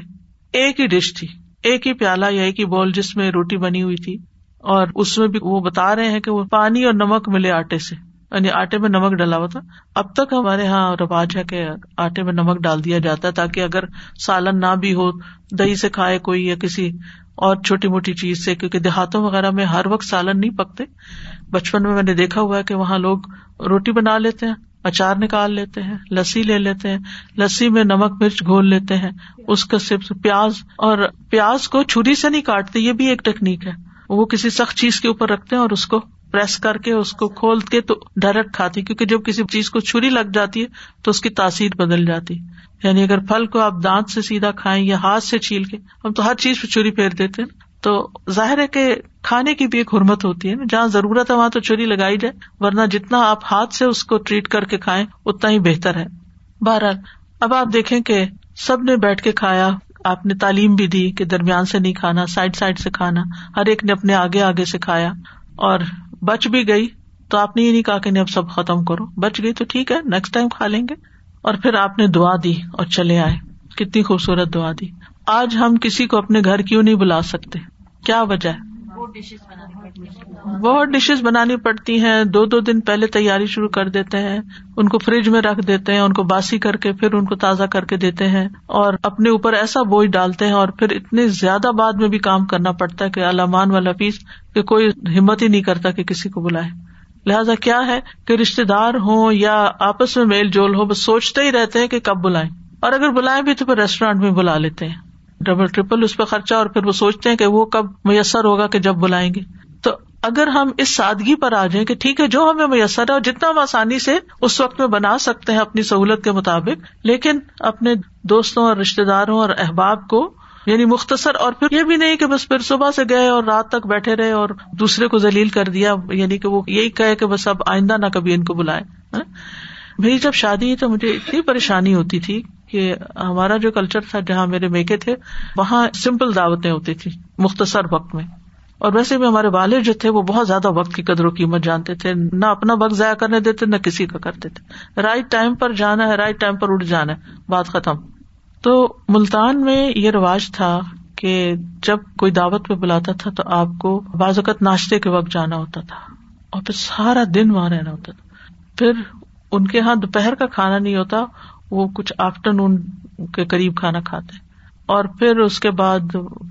ایک ہی ڈش تھی، ایک ہی پیالہ یا ایک ہی بول جس میں روٹی بنی ہوئی تھی۔ اور اس میں بھی وہ بتا رہے ہیں کہ وہ پانی اور نمک ملے آٹے سے۔ یعنی آٹے میں نمک ڈلا ہوا تھا۔ اب تک ہمارے یہاں رواج ہے کہ آٹے میں نمک ڈال دیا جاتا ہے تاکہ اگر سالن نہ بھی ہو، دہی سے کھائے کوئی یا کسی اور چھوٹی موٹی چیز سے، کیونکہ دیہاتوں وغیرہ میں ہر وقت سالن نہیں پکتے۔ بچپن میں میں نے دیکھا ہوا ہے کہ وہاں لوگ روٹی بنا لیتے ہیں، اچار نکال لیتے ہیں، لسی لے لیتے ہیں، لسی میں نمک، مرچ گھول لیتے ہیں، اس کا صرف پیاز۔ اور پیاز کو چھری سے نہیں کاٹتے، یہ بھی ایک ٹیکنیک ہے۔ وہ کسی سخت چیز کے اوپر رکھتے ہیں اور اس کو پریس کر کے اس کو کھول کے تو ڈائریکٹ کھاتی، کیونکہ جب کسی چیز کو چھری لگ جاتی ہے تو اس کی تاثیر بدل جاتی۔ یعنی اگر پھل کو آپ دانت سے سیدھا کھائیں یا ہاتھ سے چھیل کے، ہم تو ہر چیز پہ چھری پھیر دیتے ہیں۔ تو ظاہر ہے کہ کھانے کی بھی ایک حرمت ہوتی ہے جہاں ضرورت ہے وہاں تو چھری لگائی جائے، ورنہ جتنا آپ ہاتھ سے اس کو ٹریٹ کر کے کھائیں، اتنا ہی بہتر ہے۔ بہرحال، اب آپ دیکھیں کہ سب نے بیٹھ کے کھایا، آپ نے تعلیم بھی دی کہ درمیان سے نہیں کھانا، سائڈ سائڈ سے کھانا، ہر ایک نے اپنے آگے آگے سے کھایا۔ اور بچ بھی گئی تو آپ نے یہ نہیں کہا کہ نہیں، اب سب ختم کرو۔ بچ گئی تو ٹھیک ہے نیکسٹ ٹائم کھا لیں گے۔ اور پھر آپ نے دعا دی اور چلے آئے۔ کتنی خوبصورت دعا دی۔ آج ہم کسی کو اپنے گھر کیوں نہیں بلا سکتے؟ کیا وجہ ہے؟ بہت ڈشز بنانی پڑتی ہیں۔ دو دو دن پہلے تیاری شروع کر دیتے ہیں۔ ان کو فریج میں رکھ دیتے ہیں ان کو باسی کر کے پھر ان کو تازہ کر کے دیتے ہیں۔ اور اپنے اوپر ایسا بوجھ ڈالتے ہیں اور پھر اتنے زیادہ بعد میں بھی کام کرنا پڑتا ہے کہ علامان والا فیس کہ کوئی ہمت ہی نہیں کرتا کہ کسی کو بلائے۔ لہٰذا کیا ہے کہ رشتے دار ہوں یا آپس میں میل جول ہو بس سوچتے ہی رہتے ہیں کہ کب بلائیں۔ اور اگر بلائیں بھی تو پھر ریسٹورینٹ میں بلا لیتے ہیں۔ ڈبل ٹریپل اس پہ خرچہ اور پھر وہ سوچتے ہیں کہ وہ کب میسر ہوگا کہ جب بلائیں گے۔ تو اگر ہم اس سادگی پر آ جائیں کہ ٹھیک ہے جو ہمیں میسر ہے اور جتنا ہم آسانی سے اس وقت میں بنا سکتے ہیں اپنی سہولت کے مطابق، لیکن اپنے دوستوں اور رشتے داروں اور احباب کو یعنی مختصر اور پھر یہ بھی نہیں کہ بس پھر صبح سے گئے اور رات تک بیٹھے رہے اور دوسرے کو ذلیل کر دیا یعنی کہ وہ یہی کہے کہ بس اب آئندہ نہ کبھی ان کو بلائے ہاں؟ بھائی جب شادی تو مجھے اتنی پریشانی ہوتی تھی۔ کہ ہمارا جو کلچر تھا جہاں میرے میکے تھے، وہاں سمپل دعوتیں ہوتی تھی مختصر وقت میں۔ اور ویسے بھی ہمارے والد جو تھے، وہ بہت زیادہ وقت کی قدر و قیمت جانتے تھے۔ نہ اپنا وقت ضائع کرنے دیتے، نہ کسی کا کرتے تھے۔ رائٹ ٹائم پر جانا ہے رائٹ ٹائم پر اٹھ جانا ہے، بات ختم۔ تو ملتان میں یہ رواج تھا کہ جب کوئی دعوت پہ بلاتا تھا، تو آپ کو بعض اوقات ناشتے کے وقت جانا ہوتا تھا۔ اور پھر سارا دن وہاں رہنا ہوتا تھا۔ پھر ان کے یہاں دوپہر کا کھانا نہیں ہوتا وہ کچھ آفٹر نون کے قریب کھانا کھاتے اور پھر اس کے بعد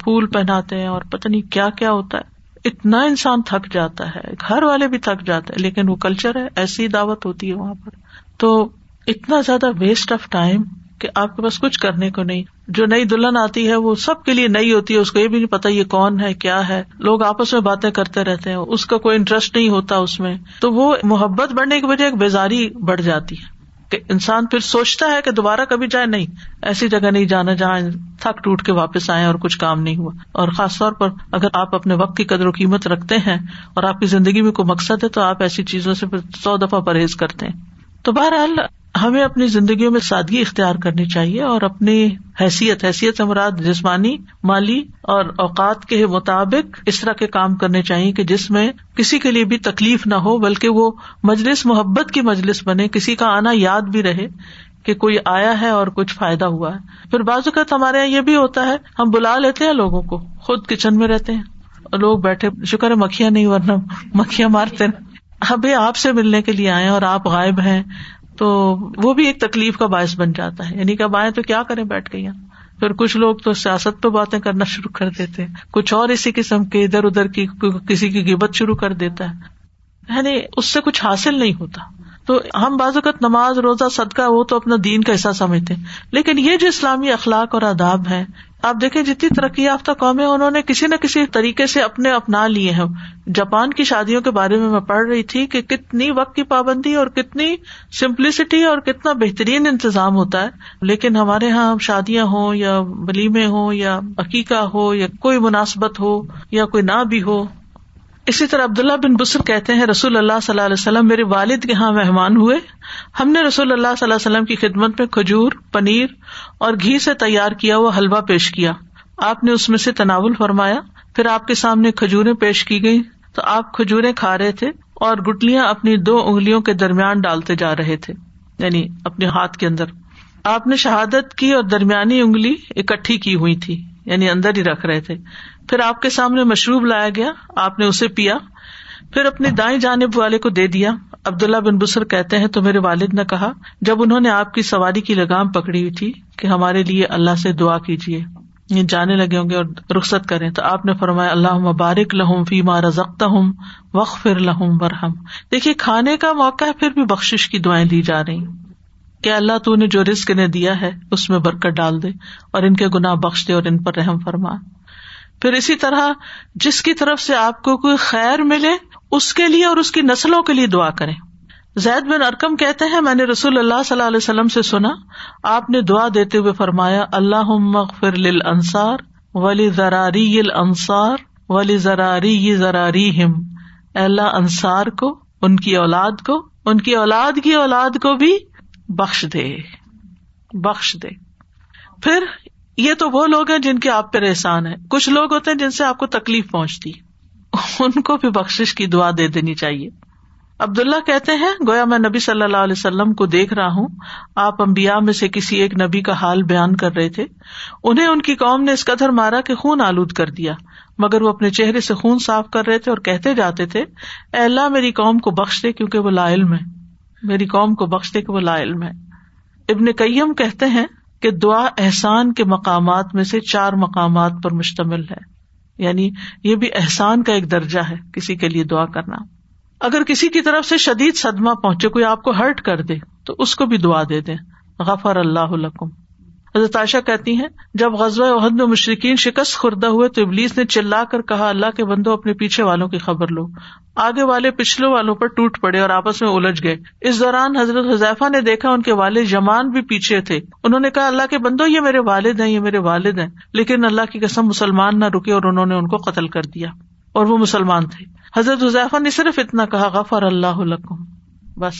پھول پہناتے ہیں اور پتہ نہیں کیا کیا ہوتا ہے۔ اتنا انسان تھک جاتا ہے، گھر والے بھی تھک جاتے ہیں، لیکن وہ کلچر ہے، ایسی دعوت ہوتی ہے وہاں پر۔ تو اتنا زیادہ ویسٹ آف ٹائم کہ آپ کے پاس کچھ کرنے کو نہیں۔ جو نئی دلہن آتی ہے، وہ سب کے لیے نئی ہوتی ہے، اس کو یہ بھی نہیں پتا یہ کون ہے، کیا ہے۔ لوگ آپس میں باتیں کرتے رہتے ہیں، اس کا کوئی انٹرسٹ نہیں ہوتا اس میں۔ تو وہ محبت بڑھنے کی وجہ ایک بیزاری بڑھ جاتی ہے۔ کہ انسان پھر سوچتا ہے کہ دوبارہ کبھی جائے نہیں، ایسی جگہ نہیں جانا جہاں تھک ٹوٹ کے واپس آئے اور کچھ کام نہیں ہوا۔ اور خاص طور پر اگر آپ اپنے وقت کی قدر و قیمت رکھتے ہیں اور آپ کی زندگی میں کوئی مقصد ہے تو آپ ایسی چیزوں سے پھر سو دفعہ پرہیز کرتے ہیں۔ تو بہرحال ہمیں اپنی زندگیوں میں سادگی اختیار کرنی چاہیے اور اپنی حیثیت حیثیت سے مراد جسمانی، مالی اور اوقات کے مطابق اس طرح کے کام کرنے چاہیے کہ جس میں کسی کے لیے بھی تکلیف نہ ہو، بلکہ وہ مجلس، محبت کی مجلس بنے، کسی کا آنا یاد بھی رہے کہ کوئی آیا ہے اور کچھ فائدہ ہوا ہے۔ پھر بعض اوقات ہمارے یہاں یہ بھی ہوتا ہے، ہم بلا لیتے ہیں لوگوں کو، خود کچن میں رہتے ہیں۔ لوگ بیٹھے، شکر ہے مکھیاں نہیں، ورنہ مکھیاں مارتے ابھی آپ سے ملنے کے لیے آئے اور آپ غائب ہیں۔ تو وہ بھی ایک تکلیف کا باعث بن جاتا ہے۔ یعنی کہ اب آئے تو کیا کریں بیٹھ کے یہاں پھر کچھ لوگ تو سیاست پہ باتیں کرنا شروع کر دیتے ہیں۔ کچھ اور اسی قسم کے ادھر ادھر کی کسی کی گبت شروع کر دیتا ہے۔ یعنی اس سے کچھ حاصل نہیں ہوتا۔ تو ہم بعض اوقات نماز، روزہ، صدقہ وہ تو اپنا دین کا حصہ سمجھتے ہیں۔ لیکن یہ جو اسلامی اخلاق اور آداب ہے آپ دیکھیں جتنی ترقی یافتہ قومیں انہوں نے کسی نہ کسی طریقے سے اپنے اپنا لیے ہیں۔ جاپان کی شادیوں کے بارے میں میں پڑھ رہی تھی کہ کتنی وقت کی پابندی اور کتنی سمپلسٹی اور کتنا بہترین انتظام ہوتا ہے۔ لیکن ہمارے یہاں شادیاں ہوں یا ولیمے ہوں یا عقیقہ ہو یا کوئی مناسبت ہو یا کوئی نہ بھی ہو اسی طرح عبداللہ بن بسر کہتے ہیں، رسول اللہ صلی اللہ علیہ وسلم میرے والد کے یہاں مہمان ہوئے۔ ہم نے رسول اللہ صلی اللہ علیہ وسلم کی خدمت میں کھجور، پنیر اور گھی سے تیار کیا ہوا حلوہ پیش کیا۔ آپ نے اس میں سے تناول فرمایا، پھر آپ کے سامنے کھجورے پیش کی گئی تو آپ کھجورے کھا رہے تھے اور گٹلیاں اپنی دو انگلیوں کے درمیان ڈالتے جا رہے تھے یعنی اپنے ہاتھ کے اندر۔ آپ نے شہادت کی اور درمیانی انگلی اکٹھی کی ہوئی تھی۔ یعنی اندر ہی رکھ رہے تھے۔ پھر آپ کے سامنے مشروب لایا گیا، آپ نے اسے پیا۔ پھر اپنی دائیں جانب والے کو دے دیا۔ عبداللہ بن بسر کہتے ہیں، تو میرے والد نے کہا، جب انہوں نے آپ کی سواری کی لگام پکڑی ہوئی تھی کہ ہمارے لیے اللہ سے دعا کیجیے یہ جانے لگے ہوں گے اور رخصت کریں، تو آپ نے فرمایا اللہ مبارک لہم فی رزکتا ہوں وق پھر لہم برہم دیکھیے، کھانے کا موقع ہے، پھر بھی بخش کی دعائیں دی جا رہی۔ کہ اللہ تو نے جو رسک نے دیا ہے، اس میں برکت ڈال دے اور ان کے گناہ بخش دے اور ان پر رحم فرما۔ پھر اسی طرح جس کی طرف سے آپ کو کوئی خیر ملے، اس کے لیے اور اس کی نسلوں کے لیے دعا کرے زید بن ارکم کہتے ہیں، میں نے رسول اللہ صلی اللہ علیہ وسلم سے سنا، آپ نے دعا دیتے ہوئے فرمایا اللہ مغفر انصار ولی ذراری انصار ولی ذراری ذراری ہم اللہ، انصار کو، ان کی اولاد کو، ان کی اولاد کی اولاد کو بھی بخش دے بخش دے۔ پھر یہ تو وہ لوگ ہیں جن کے آپ پہ احسان ہے۔ کچھ لوگ ہوتے ہیں جن سے آپ کو تکلیف پہنچتی۔ ان کو بھی بخش کی دعا دے دینی چاہیے۔ عبد اللہ کہتے ہیں، گویا میں نبی صلی اللہ علیہ وسلم کو دیکھ رہا ہوں۔ آپ امبیا میں سے کسی ایک نبی کا حال بیان کر رہے تھے۔ انہیں ان کی قوم نے اس قدر مارا کہ خون آلود کر دیا۔ مگر وہ اپنے چہرے سے خون صاف کر رہے تھے اور کہتے جاتے تھے، اے اللہ میری قوم کو بخش دے کیونکہ وہ لا علم ہے۔ میری قوم کو بخش دے کہ وہ لا علم ہے۔ ابن قیم کہتے ہیں کہ دعا احسان کے مقامات میں سے چار مقامات پر مشتمل ہے۔ یعنی یہ بھی احسان کا ایک درجہ ہے کسی کے لیے دعا کرنا۔ اگر کسی کی طرف سے شدید صدمہ پہنچے، کوئی آپ کو ہرٹ کر دے، تو اس کو بھی دعا دے دے غفر اللہ حضرت عائشہ کہتی ہیں، جب غزوہ عہد میں مشرقین شکست خوردہ ہوئے تو ابلیس نے چلا کر کہا، اللہ کے بندو، اپنے پیچھے والوں کی خبر لو۔ آگے والے پچھلے والوں پر ٹوٹ پڑے اور آپس میں الجھ گئے۔ اس دوران حضرت حذیفہ نے دیکھا ان کے والد جمان بھی پیچھے تھے۔ انہوں نے کہا، اللہ کے بندو، یہ میرے والد ہیں، یہ میرے والد ہیں۔ لیکن اللہ کی قسم، مسلمان نہ رکے اور انہوں نے ان کو قتل کر دیا۔ اور وہ مسلمان تھے۔ حضرت حذیفہ نے صرف اتنا کہا، غفر اللہ بس۔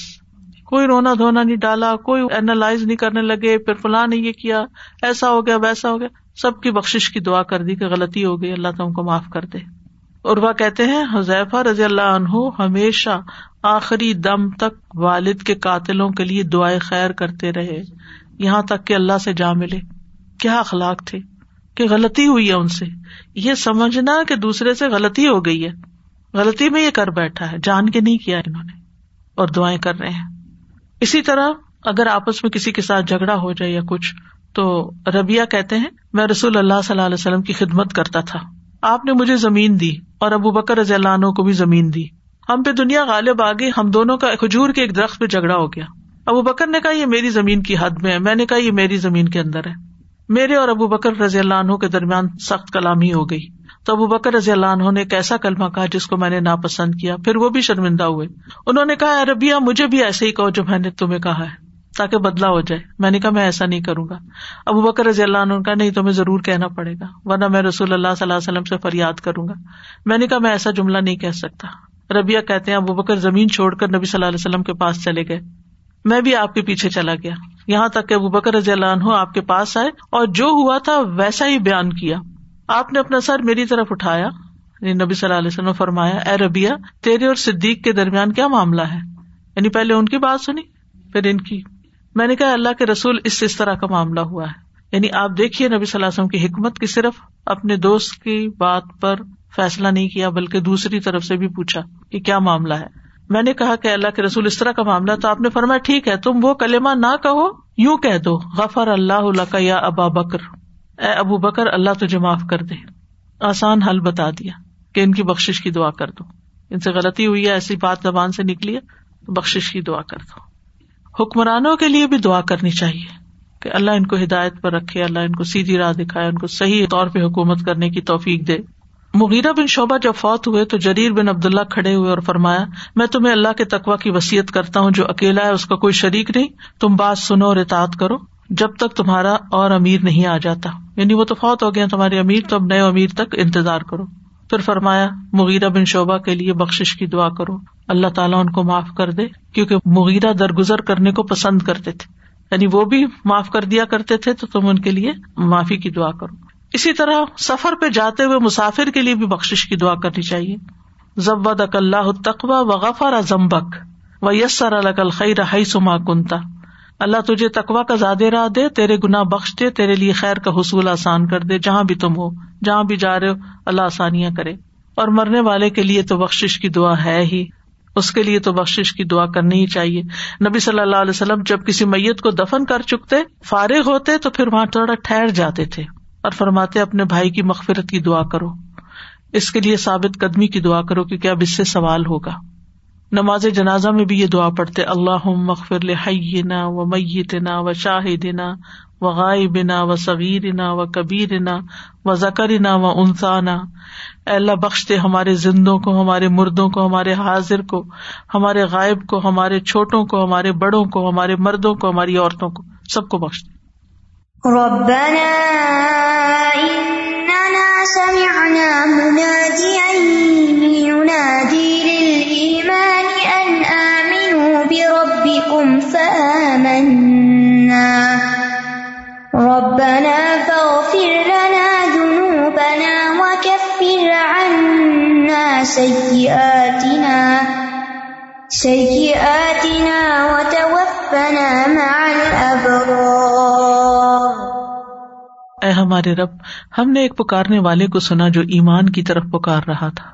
کوئی رونا دھونا نہیں ڈالا، کوئی اینالائز نہیں کرنے لگے، پھر فلاں نے یہ کیا، ایسا ہو گیا، ویسا ہو گیا۔ سب کی بخش کی دعا کر دی کہ غلطی ہو گئی، اللہ تم کو معاف کر دے۔ اور وہ کہتے ہیں، حذیفہ رضی اللہ عنہ ہمیشہ آخری دم تک والد کے قاتلوں کے لیے دعائیں خیر کرتے رہے، یہاں تک کہ اللہ سے جا ملے۔ کیا اخلاق تھے کہ غلطی ہوئی ہے ان سے۔ یہ سمجھنا کہ دوسرے سے غلطی ہو گئی ہے۔ غلطی میں یہ کر بیٹھا ہے، جان کے نہیں کیا انہوں نے اور دعائیں کر رہے ہیں۔ اسی طرح اگر آپس میں کسی کے ساتھ جھگڑا ہو جائے یا کچھ، تو ربیہ کہتے ہیں، میں رسول اللہ صلی اللہ علیہ وسلم کی خدمت کرتا تھا۔ آپ نے مجھے زمین دی اور ابو بکر رضی اللہ عنہ کو بھی زمین دی۔ ہم پہ دنیا غالب آگے ہم دونوں کا کھجور کے ایک درخت پہ جھگڑا ہو گیا۔ ابو بکر نے کہا، یہ میری زمین کی حد میں ہے۔ میں نے کہا، یہ میری زمین کے اندر ہے۔ میرے اور ابو بکر رضی اللہ عنہ کے درمیان سخت کلامی ہو گئی۔ تو ابو بکر رضی اللہ عنہ نے ایک ایسا کلمہ کہا جس کو میں نے ناپسند کیا، پھر وہ بھی شرمندہ ہوئے۔ انہوں نے کہا اربیا مجھے بھی ایسے ہی کہو جو میں نے تمہیں کہا ہے، تاکہ بدلا ہو جائے۔ میں نے کہا، میں ایسا نہیں کروں گا۔ ابو بکر رضی اللہ عنہ کا نہیں، تمہیں ضرور کہنا پڑے گا، ورنہ میں رسول اللہ صلی اللہ علیہ وسلم سے فریاد کروں گا۔ میں نے کہا، میں ایسا جملہ نہیں کہہ سکتا۔ ربیہ کہتے ہیں، ابو بکر زمین چھوڑ کر نبی صلی اللہ علیہ وسلم کے پاس چلے گئے۔ میں بھی آپ کے پیچھے چلا گیا۔ یہاں تک کہ ابو بکر رضی اللہ عنہ آپ کے پاس آئے اور جو ہوا تھا ویسا ہی بیان کیا۔ آپ نے اپنا سر میری طرف اٹھایا یعنی نبی صلی اللہ علیہ وسلم فرمایا، اے ربیا تیرے اور صدیق کے درمیان کیا معاملہ ہے؟ یعنی پہلے ان کی بات سنی، پھر ان کی۔ میں نے کہا اللہ کے رسول، اس سے اس طرح کا معاملہ ہوا ہے۔ یعنی آپ دیکھیے نبی صلی اللہ علیہ وسلم کی حکمت کی صرف اپنے دوست کی بات پر فیصلہ نہیں کیا، بلکہ دوسری طرف سے بھی پوچھا کہ کیا معاملہ ہے۔ میں نے کہا کہ اللہ کے رسول، اس طرح کا معاملہ تو آپ نے فرمایا، ٹھیک ہے، تم وہ کلمہ نہ کہو، یوں کہہ دو، غفر اللہ اللہ کا یا ابا بکر۔ اے ابو بکر، اللہ تجھے معاف کر دے۔ آسان حل بتا دیا کہ ان کی بخش کی دعا کر دو۔ ان سے غلطی ہوئی ہے، ایسی بات زبان سے نکلی ہے، تو بخش کی دعا کر دو۔ حکمرانوں کے لیے بھی دعا کرنی چاہیے کہ اللہ ان کو ہدایت پر رکھے، اللہ ان کو سیدھی راہ دکھائے، ان کو صحیح طور پہ حکومت کرنے کی توفیق دے۔ مغیرہ بن شعبہ جب فوت ہوئے تو جریر بن عبد اللہ کھڑے ہوئے اور فرمایا، میں تمہیں اللہ کے تقوا کی وسیعت کرتا ہوں، جو اکیلا ہے، اس کا کوئی شریک نہیں۔ تم بات سنو اور اطاعت کرو۔ جب تک تمہارا اور امیر نہیں آ جاتا۔ یعنی وہ تو فوت ہو گیا تمہارے امیر، تو اب نئے امیر تک انتظار کرو۔ پھر فرمایا، مغیرہ بن شعبہ کے لیے بخش کی دعا کرو۔ اللہ تعالیٰ ان کو معاف کر دے، کیونکہ مغیرہ درگزر کرنے کو پسند کرتے تھے۔ یعنی وہ بھی معاف کر دیا کرتے تھے، تو تم ان کے لیے معافی کی دعا کرو۔ اسی طرح سفر پہ جاتے ہوئے مسافر کے لیے بھی بخش کی دعا کرنی چاہیے۔ ضبط اک اللہ تقوا و غفار ازمبک و یسر القل خیر سما کنتا اللہ تجھے تقوا کا زیادہ راہ دے، تیرے گنا بخش دے، تیرے لیے خیر کا حصول آسان کر دے، جہاں بھی تم ہو، جہاں بھی جا رہے ہو، اللہ آسانیاں کرے۔ اور مرنے والے کے لیے تو بخش کی دعا ہے ہی۔ اس کے لیے تو بخش کی دعا کرنی ہی چاہیے۔ نبی صلی اللہ علیہ وسلم جب کسی میت کو دفن کر چکتے، فارغ ہوتے تو پھر وہاں تھوڑا ٹھہر جاتے تھے۔ اور فرماتے اپنے بھائی کی مغفرت کی دعا کرو۔ اس کے لیے ثابت قدمی کی دعا کرو کیونکہ اب اس سے سوال ہوگا۔ نماز جنازہ میں بھی یہ دعا پڑھتے اللہ مغفر لحینا و میتنا و شاہدنا و غائبنا و صغیرنا و کبیرنا و ذکرنا و انسانا اللہ، بخش دے ہمارے زندوں کو، ہمارے مردوں کو، ہمارے حاضر کو، ہمارے غائب کو، ہمارے چھوٹوں کو، ہمارے بڑوں کو، ہمارے مردوں کو، ہماری عورتوں کو۔ سب کو بخش دے۔ ربنا إننا سمعنا مناديا ينادي للإيمان أن آمنوا بربكم فآمنا. ربنا فاغفر لنا ذنوبنا وكفر عنا سيئاتنا. سيئاتنا وتوفنا مع الأبرار. اے ہمارے رب، ہم نے ایک پکارنے والے کو سنا جو ایمان کی طرف پکار رہا تھا،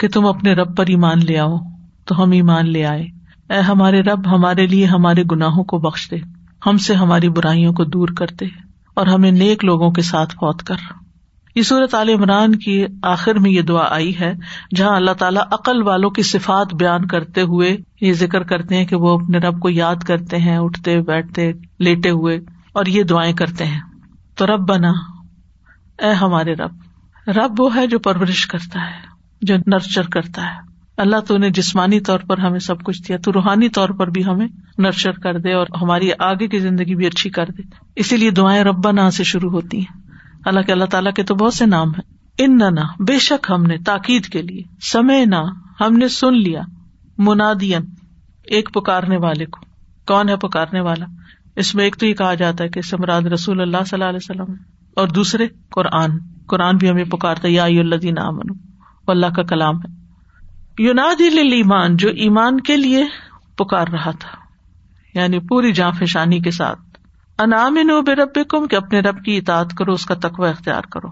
کہ تم اپنے رب پر ایمان لے آؤ، تو ہم ایمان لے آئے۔ اے ہمارے رب، ہمارے لیے ہمارے گناہوں کو بخش دے، ہم سے ہماری برائیوں کو دور کر دے، اور ہمیں نیک لوگوں کے ساتھ فوت کر۔ یہ صورت عال عمران کی آخر میں یہ دعا آئی ہے، جہاں اللہ تعالیٰ عقل والوں کی صفات بیان کرتے ہوئے یہ ذکر کرتے ہیں کہ وہ اپنے رب کو یاد کرتے ہیں، اٹھتے، بیٹھتے، لیٹے ہوئے، اور یہ دعائیں کرتے ہیں۔ تو رب بنا۔ اے ہمارے رب رب وہ ہے جو پرورش کرتا ہے، جو نرچر کرتا ہے۔ اللہ تو نے جسمانی طور پر ہمیں سب کچھ دیا، تو روحانی طور پر بھی ہمیں نرچر کر دے اور ہماری آگے کی زندگی بھی اچھی کر دے۔ اسی لیے دعائیں ربا نا سے شروع ہوتی ہیں۔ اللہ کے اللہ تعالیٰ کے تو بہت سے نام ہیں۔ ان نہ بے شک ہم نے تاکید کے لیے۔ سمے نہ ہم نے سن لیا۔ منادین، ایک پکارنے والے کو۔ کون ہے پکارنے والا؟ اس میں ایک تو یہ کہا جاتا ہے کہ سمراد رسول اللہ صلی اللہ علیہ وسلم اور دوسرے قرآن۔ قرآن بھی ہمیں پکارتا یا الدین امن اللہ کا کلام ہے۔ یوناد ایمان جو ایمان کے لیے پکار رہا تھا یعنی پوری جاں فشانی کے ساتھ۔ انعام نو بے رب کم کہ اپنے رب کی اطاعت کرو، اس کا تقوی اختیار کرو۔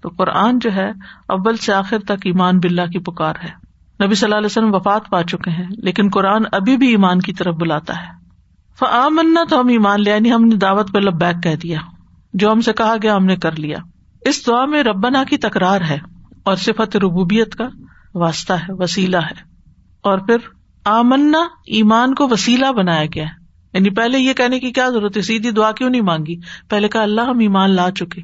تو قرآن جو ہے، اول سے آخر تک ایمان باللہ کی پکار ہے۔ نبی صلی اللہ علیہ وسلم وفات پا چکے ہیں، لیکن قرآن ابھی بھی ایمان کی طرف بلاتا ہے۔ فمنا تو ہم ایمان لیا یعنی ہم نے دعوت پہ لبیک کہہ دیا۔ جو ہم سے کہا گیا، ہم نے کر لیا۔ اس دعا میں ربنا کی تکرار ہے اور صفت ربوبیت کا واسطہ ہے، وسیلہ ہے۔ اور پھر آمنا، ایمان کو وسیلہ بنایا گیا ہے۔ یعنی پہلے یہ کہنے کی کیا ضرورت ہے؟ سیدھی دعا کیوں نہیں مانگی؟ پہلے کہا، اللہ ہم ایمان لا چکے۔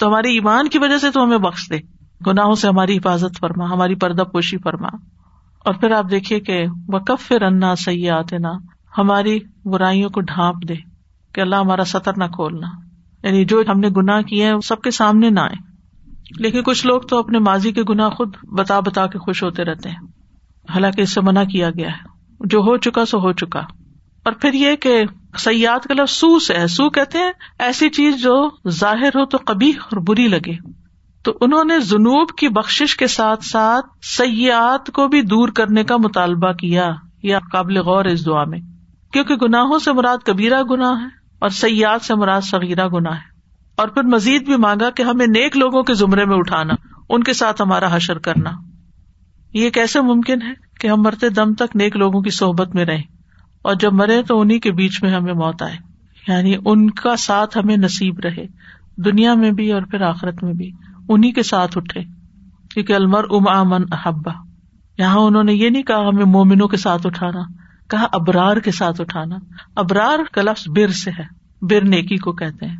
تو ہماری ایمان کی وجہ سے تو ہمیں بخش دے۔ گناہوں سے ہماری حفاظت فرما، ہماری پردہ پوشی فرما۔ اور پھر آپ دیکھیے کہ وقف پھر انا سیاحت نا ہماری برائیوں کو ڈھانپ دے کہ اللہ ہمارا سطر نہ کھولنا۔ یعنی جو ہم نے گناہ کیے ہیں سب کے سامنے نہ آئے۔ لیکن کچھ لوگ تو اپنے ماضی کے گناہ خود بتا بتا کے خوش ہوتے رہتے ہیں۔ حالانکہ اس سے منع کیا گیا ہے۔ جو ہو چکا سو ہو چکا۔ اور پھر یہ کہ سیاحت کا لفظ سو سے ہے۔ سو کہتے ہیں، ایسی چیز جو ظاہر ہو تو کبھی اور بری لگے۔ تو انہوں نے جنوب کی بخش کے ساتھ ساتھ سیاحت کو بھی دور کرنے کا مطالبہ کیا، یا قابل غور اس دعا میں۔ کیونکہ گناہوں سے مراد کبیرہ گناہ ہے اور سیاحت سے مراد صغیرہ گناہ ہے۔ اور پھر مزید بھی مانگا کہ ہمیں نیک لوگوں کے زمرے میں اٹھانا، ان کے ساتھ ہمارا حشر کرنا۔ یہ کیسے ممکن ہے کہ ہم مرتے دم تک نیک لوگوں کی صحبت میں رہیں اور جب مرے تو انہیں کے بیچ میں ہمیں موت آئے۔ یعنی ان کا ساتھ ہمیں نصیب رہے، دنیا میں بھی اور پھر آخرت میں بھی انہیں کے ساتھ اٹھے۔ کیونکہ المر ام امن احبا یہاں انہوں نے یہ نہیں کہا ہمیں مومنوں کے ساتھ اٹھانا۔ کہا ابرار کے ساتھ اٹھانا۔ ابرار کا لفظ بر سے ہے۔ بر نیکی کو کہتے ہیں۔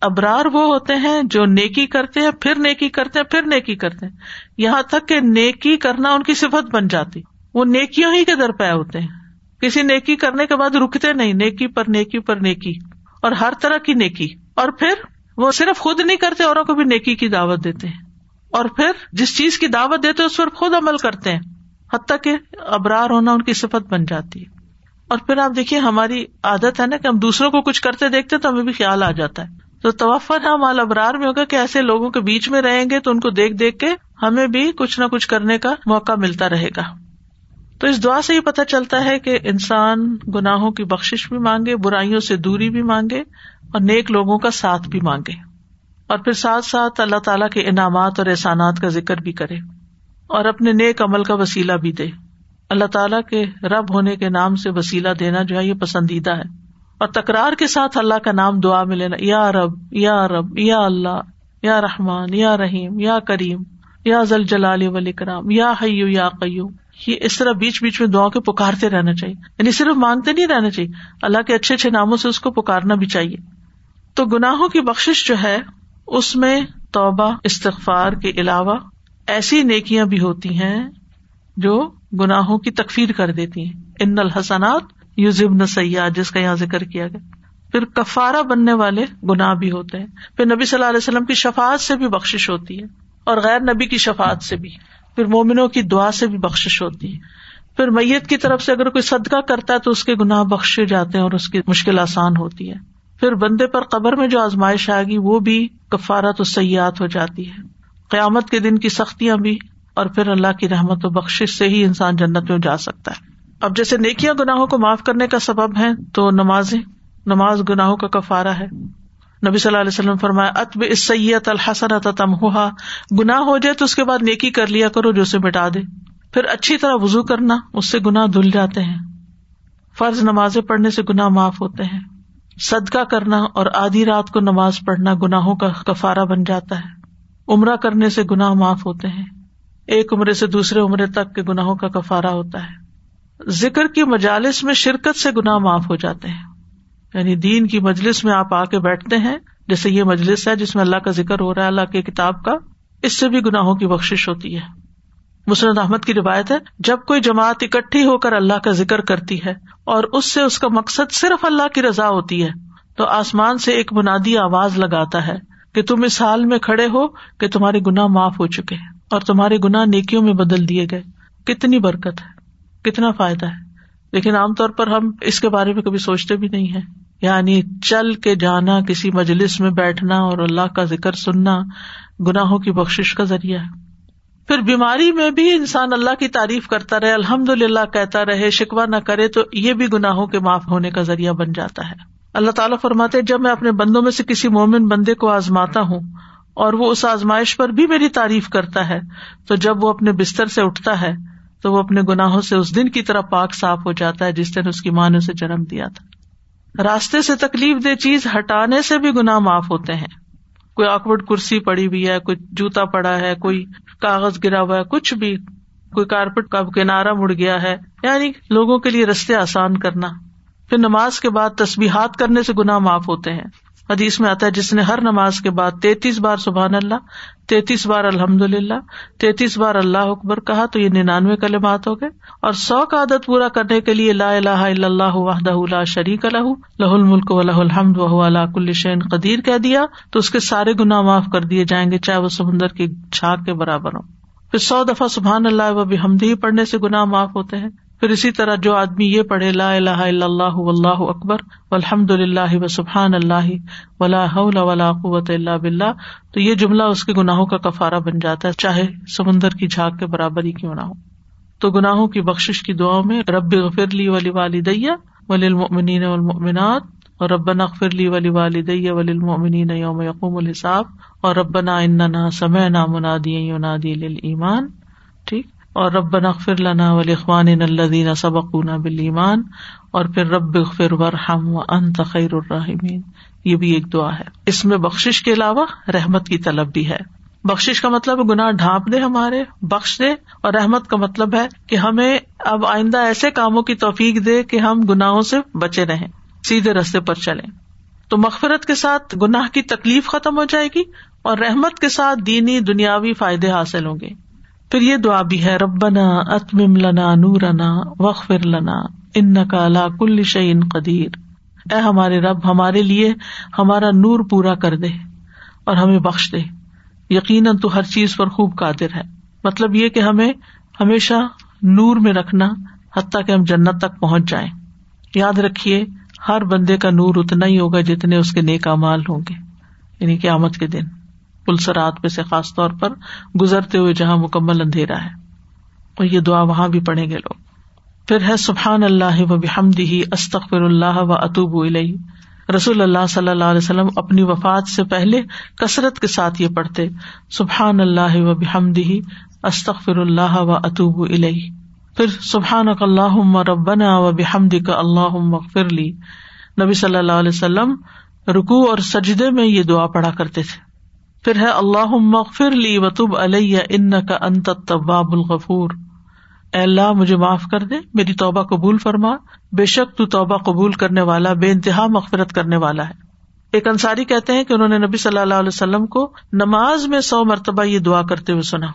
ابرار وہ ہوتے ہیں جو نیکی کرتے ہیں، پھر نیکی کرتے ہیں، پھر نیکی کرتے ہیں۔ یہاں تک کہ نیکی کرنا ان کی صفت بن جاتی۔ وہ نیکیوں ہی کے در پہ ہوتے ہیں۔ کسی نیکی کرنے کے بعد رکتے نہیں، نیکی پر نیکی پر نیکی۔ اور ہر طرح کی نیکی۔ اور پھر وہ صرف خود نہیں کرتے، اوروں کو بھی نیکی کی دعوت دیتے ہیں۔ اور پھر جس چیز کی دعوت دیتے اس پر خود عمل کرتے ہیں۔ حتیٰ کہ ابرار ہونا ان کی صفت بن جاتی ہے۔ اور پھر آپ دیکھیے ہماری عادت ہے نا کہ ہم دوسروں کو کچھ کرتے دیکھتے تو ہمیں بھی خیال آ جاتا ہے۔ تو توفر ہم مال ابرار میں ہوگا کہ ایسے لوگوں کے بیچ میں رہیں گے تو ان کو دیکھ دیکھ کے ہمیں بھی کچھ نہ کچھ کرنے کا موقع ملتا رہے گا۔ تو اس دعا سے یہ پتہ چلتا ہے کہ انسان گناہوں کی بخش بھی مانگے، برائیوں سے دوری بھی مانگے اور نیک لوگوں کا ساتھ بھی مانگے۔ اور پھر ساتھ ساتھ اللہ تعالیٰ کے انعامات اور احسانات کا ذکر بھی کرے۔ اور اپنے نیک عمل کا وسیلہ بھی دے۔ اللہ تعالیٰ کے رب ہونے کے نام سے وسیلہ دینا جو ہے یہ پسندیدہ ہے۔ اور تکرار کے ساتھ اللہ کا نام دعا میں لینا۔ یا رب یا رب، یا اللہ، یا رحمان، یا رحیم، یا کریم، یا زل جلال ولی کرام یا حیو یا قیوم۔ یہ اس طرح بیچ بیچ میں دعا کے پکارتے رہنا چاہیے۔ یعنی صرف مانگتے نہیں رہنا چاہیے۔ اللہ کے اچھے اچھے ناموں سے اس کو پکارنا بھی چاہیے۔ تو گناہوں کی بخش جو ہے، اس میں توبہ، استغفار کے علاوہ ایسی نیکیاں بھی ہوتی ہیں جو گناہوں کی تکفیر کر دیتی ہیں۔ ان الحسنات یو ضبن سیاح جس کا یہاں ذکر کیا گیا۔ پھر کفارا بننے والے گناہ بھی ہوتے ہیں۔ پھر نبی صلی اللہ علیہ وسلم کی شفات سے بھی بخش ہوتی ہے اور غیر نبی کی شفات سے بھی۔ پھر مومنوں کی دعا سے بھی بخش ہوتی ہے۔ پھر میت کی طرف سے اگر کوئی صدقہ کرتا ہے تو اس کے گناہ بخشے جاتے ہیں اور اس کی مشکل آسان ہوتی ہے۔ پھر بندے پر قبر میں جو آزمائش آئے گی، وہ بھی کفارا تو سیاحت ہو جاتی ہے۔ قیامت کے دن کی سختیاں بھی اور پھر اللہ کی رحمت و بخش سے ہی انسان جنت میں جا سکتا ہے۔ اب جیسے نیکیاں گناہوں کو معاف کرنے کا سبب ہے تو نماز نماز گناہوں کا کفارا ہے۔ نبی صلی اللہ علیہ وسلم فرمایا اتب اس سید الحسن تم ہوا گناہ ہو جائے تو اس کے بعد نیکی کر لیا کرو جو اسے مٹا دے۔ پھر اچھی طرح وزو کرنا، اس سے گناہ دھل جاتے ہیں۔ فرض نماز پڑھنے سے گناہ معاف ہوتے ہیں۔ صدقہ کرنا اور آدھی رات کو نماز پڑھنا گناہوں کا کفارا بن جاتا ہے۔ عمرہ کرنے سے گناہ معاف ہوتے ہیں۔ ایک عمرے سے دوسرے عمرے تک کے گناہوں کا کفارا ہوتا ہے۔ ذکر کی مجالس میں شرکت سے گناہ معاف ہو جاتے ہیں۔ یعنی دین کی مجلس میں آپ آ کے بیٹھتے ہیں، جیسے یہ مجلس ہے جس میں اللہ کا ذکر ہو رہا ہے، اللہ کے کتاب کا، اس سے بھی گناہوں کی بخش ہوتی ہے۔ مسرت احمد کی روایت ہے، جب کوئی جماعت اکٹھی ہو کر اللہ کا ذکر کرتی ہے اور اس سے اس کا مقصد صرف اللہ کی رضا ہوتی ہے، تو آسمان سے ایک بنادی آواز لگاتا ہے۔ کہ تم اس حال میں کھڑے ہو کہ تمہارے گناہ معاف ہو چکے ہیں اور تمہارے گناہ نیکیوں میں بدل دیے گئے۔ کتنی برکت ہے، کتنا فائدہ ہے۔ لیکن عام طور پر ہم اس کے بارے میں کبھی سوچتے بھی نہیں ہے یعنی چل کے جانا، کسی مجلس میں بیٹھنا اور اللہ کا ذکر سننا گناہوں کی بخش کا ذریعہ ہے۔ پھر بیماری میں بھی انسان اللہ کی تعریف کرتا رہے الحمد للہ کہتا رہے شکوا نہ کرے تو یہ بھی گناہوں کے معاف ہونے کا ذریعہ بن جاتا ہے۔ اللہ تعالیٰ فرماتے جب میں اپنے بندوں میں سے کسی مومن بندے کو آزماتا ہوں اور وہ اس آزمائش پر بھی میری تعریف کرتا ہے، تو جب وہ اپنے بستر سے اٹھتا ہے، تو وہ اپنے گناہوں سے اس دن کی طرح پاک صاف ہو جاتا ہے، جس دن اس کی ماں نے اسے جنم دیا تھا۔ راستے سے تکلیف دہ چیز ہٹانے سے بھی گناہ معاف ہوتے ہیں۔ کوئی آکوڈ کرسی پڑی ہوئی ہے، کوئی جوتا پڑا ہے، کوئی کاغذ گرا ہوا ہے، کچھ بھی، کوئی کارپیٹ کا کنارا مڑ گیا ہے۔ یعنی لوگوں کے لیے رستے آسان کرنا۔ پھر نماز کے بعد تصبیحات کرنے سے گناہ معاف ہوتے ہیں۔ حدیث میں آتا ہے، جس نے ہر نماز کے بعد تینتیس بار سبحان اللہ، تینتیس بار الحمد للہ تینتیس بار اللہ اکبر کہا تو یہ ننانوے کلمات ہو گئے۔ اور سو کا عادت پورا کرنے کے لیے لا الہ الا اللہ وحدہ لا شریک لہ لہ الملک و لہ الحمد و اللہ کل شین قدیر کہہ دیا تو اس کے سارے گناہ معاف کر دیے جائیں گے، چاہے وہ سمندر کی چھاک کے برابر ہوں۔ پھر سو دفعہ سبحان اللہ و بحمدی پڑھنے سے گناہ معاف ہوتے ہیں۔ پھر اسی طرح جو آدمی یہ پڑھے، لا الہ الا اللہ اللہ اکبر الحمد للہ و سبحان اللہ، ولا حول ولا قوت اللہ بلّہ تو یہ جملہ اس کے گناہوں کا کفارہ بن جاتا ہے، چاہے سمندر کی جھاگ کے برابر ہی کیوں نہ ہو۔ تو گناہوں کی بخش کی دعاؤں میں، رب غفر لی ولی والدیہ ولی المؤمنین والمؤمنات، اور ربنا اغفر لی ولی والدیہ ولی المؤمنین یوم یقوم الحساب، اور ربنا اننا سمعنا منادیا ینادی للایمان۔ اور رب نغفر لنا ولاخوان الذین سبقونا بالایمان اور پھر رب اغفر ورحم وانت خیر الرحمین یہ بھی ایک دعا ہے۔ اس میں بخشش کے علاوہ رحمت کی طلب بھی ہے۔ بخش کا مطلب گناہ ڈھانپ دے ہمارے بخش دے اور رحمت کا مطلب ہے کہ ہمیں اب آئندہ ایسے کاموں کی توفیق دے کہ ہم گناہوں سے بچے رہیں، سیدھے رستے پر چلیں۔ تو مغفرت کے ساتھ گناہ کی تکلیف ختم ہو جائے گی، اور رحمت کے ساتھ دینی دنیاوی فائدے حاصل ہوں گے۔ پھر یہ دعا بھی ہے، ربنا اتمم لنا نورنا وغفر لنا ان کا لا کل شعین قدیر۔ اے ہمارے رب، ہمارے لیے ہمارا نور پورا کر دے اور ہمیں بخش دے۔ یقیناً تو ہر چیز پر خوب قادر ہے۔ مطلب یہ کہ ہمیں ہمیشہ نور میں رکھنا، حتیٰ کہ ہم جنت تک پہنچ جائیں۔ یاد رکھیے، ہر بندے کا نور اتنا ہی ہوگا جتنے اس کے نیک مال ہوں گے یعنی قیامت کے دن۔ پلسرات میں سے خاص طور پر گزرتے ہوئے جہاں مکمل اندھیرا ہے۔ اور یہ دعا وہاں بھی پڑھیں گے لوگ۔ پھر ہے سبحان اللہ و بحمدی استخر اللہ و اطوب علیہ رسول اللہ صلی اللہ علیہ وسلم اپنی وفات سے پہلے کثرت کے ساتھ یہ پڑھتے سبحان اللہ و بحمدی استخر اللہ و اطوب علیہ پھر سبحان اللہ ربنا و بحمد کا اللہ لی۔ نبی صلی اللہ علیہ وسلم رکو اور سجدے میں یہ دعا پڑھا کرتے تھے۔ پھر ہے اللہ مغفر لی وطب علیہ ان کا انت طباب الغفور۔ اے اللہ، مجھے معاف کر دے، میری توبہ قبول فرما۔ بے شک تو توبہ قبول کرنے والا، بے انتہا مغفرت کرنے والا ہے۔ ایک انصاری کہتے ہیں کہ انہوں نے نبی صلی اللہ علیہ وسلم کو نماز میں سو مرتبہ یہ دعا کرتے ہوئے سنا۔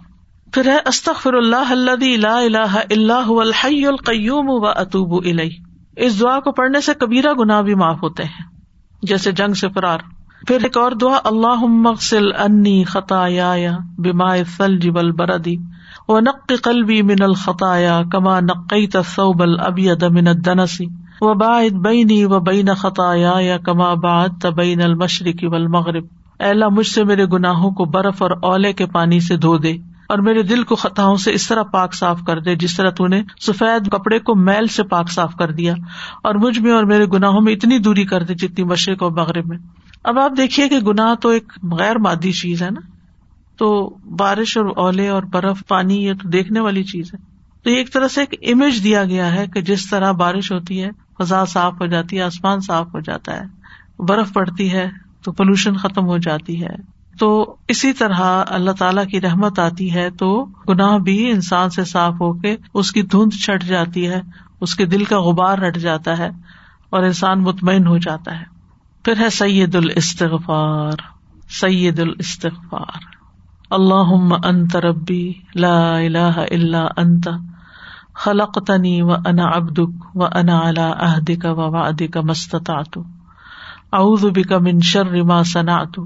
پھر ہے استخر اللہ اللہ اللہ اللہ الحی القیوم و اطوب علیہ اس دعا کو پڑھنے سے کبیرہ گناہ بھی معاف ہوتے ہیں۔ جیسے جنگ سے فرار۔ پھر ایک اور دعا اللہ مغسل انی خطایا بیما ثلج والبرد و نق قلبی من الخطایا کما نقی تصوب الابید من الدنس و باعد بینی و بین خطایا یا کما بعد تبین المشرق والمغرب۔ اے اللہ، مجھ سے میرے گناہوں کو برف اور اولے کے پانی سے دھو دے اور میرے دل کو خطاؤں سے اس طرح پاک صاف کر دے جس طرح تو نے سفید کپڑے کو میل سے پاک صاف کر دیا اور مجھ میں اور میرے گناہوں میں اتنی دوری کر دے جتنی مشرق اور مغرب میں۔ اب آپ دیکھیے کہ گناہ تو ایک غیر مادی چیز ہے نا۔ تو بارش اور اولے اور برف، پانی، یہ تو دیکھنے والی چیز ہے۔ تو یہ ایک طرح سے ایک امیج دیا گیا ہے کہ جس طرح بارش ہوتی ہے، فضا صاف ہو جاتی ہے، آسمان صاف ہو جاتا ہے۔ برف پڑتی ہے تو پولوشن ختم ہو جاتی ہے۔ تو اسی طرح اللہ تعالی کی رحمت آتی ہے تو گناہ بھی انسان سے صاف ہو کے اس کی دھند چھٹ جاتی ہے، اس کے دل کا غبار رٹ جاتا ہے اور انسان مطمئن ہو جاتا ہے۔ پھر ہے سید الاستغفار سید الاستغفار۔ اللہ انت ربی، لا الہ الا انت، خلقتنی و انا ابدک و انا الا عہدک و وعدک مستطعت اعوذ بک من شر ما صنعت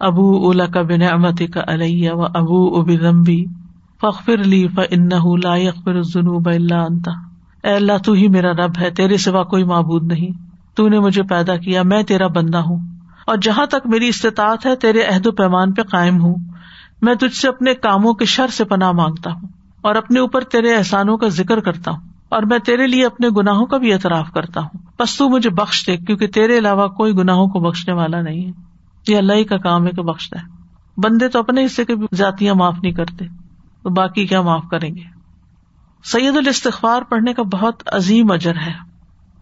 ابو لک بنعمتک علی و ابو بذنبی۔ فاغفر لی فانه لا یغفر الذنوب الا انت۔ اے اللہ، تو ہی میرا رب ہے، تیرے سوا کوئی معبود نہیں۔ تو نے مجھے پیدا کیا، میں تیرا بندہ ہوں۔ اور جہاں تک میری استطاعت ہے، تیرے عہد و پیمان پہ قائم ہوں۔ میں تجھ سے اپنے کاموں کے شر سے پناہ مانگتا ہوں اور اپنے اوپر تیرے احسانوں کا ذکر کرتا ہوں اور میں تیرے لیے اپنے گناہوں کا بھی اعتراف کرتا ہوں۔ بس تو مجھے بخش دے، کیونکہ تیرے علاوہ کوئی گناہوں کو بخشنے والا نہیں ہے۔ یہ اللہ ہی کا کام ہے کہ بخشتا ہے بندے تو اپنے حصے کے بھی ذاتیاں معاف نہیں کرتے، تو باقی کیا معاف کریں گے؟ سید الاستغفار پڑھنے کا بہت عظیم اجر ہے۔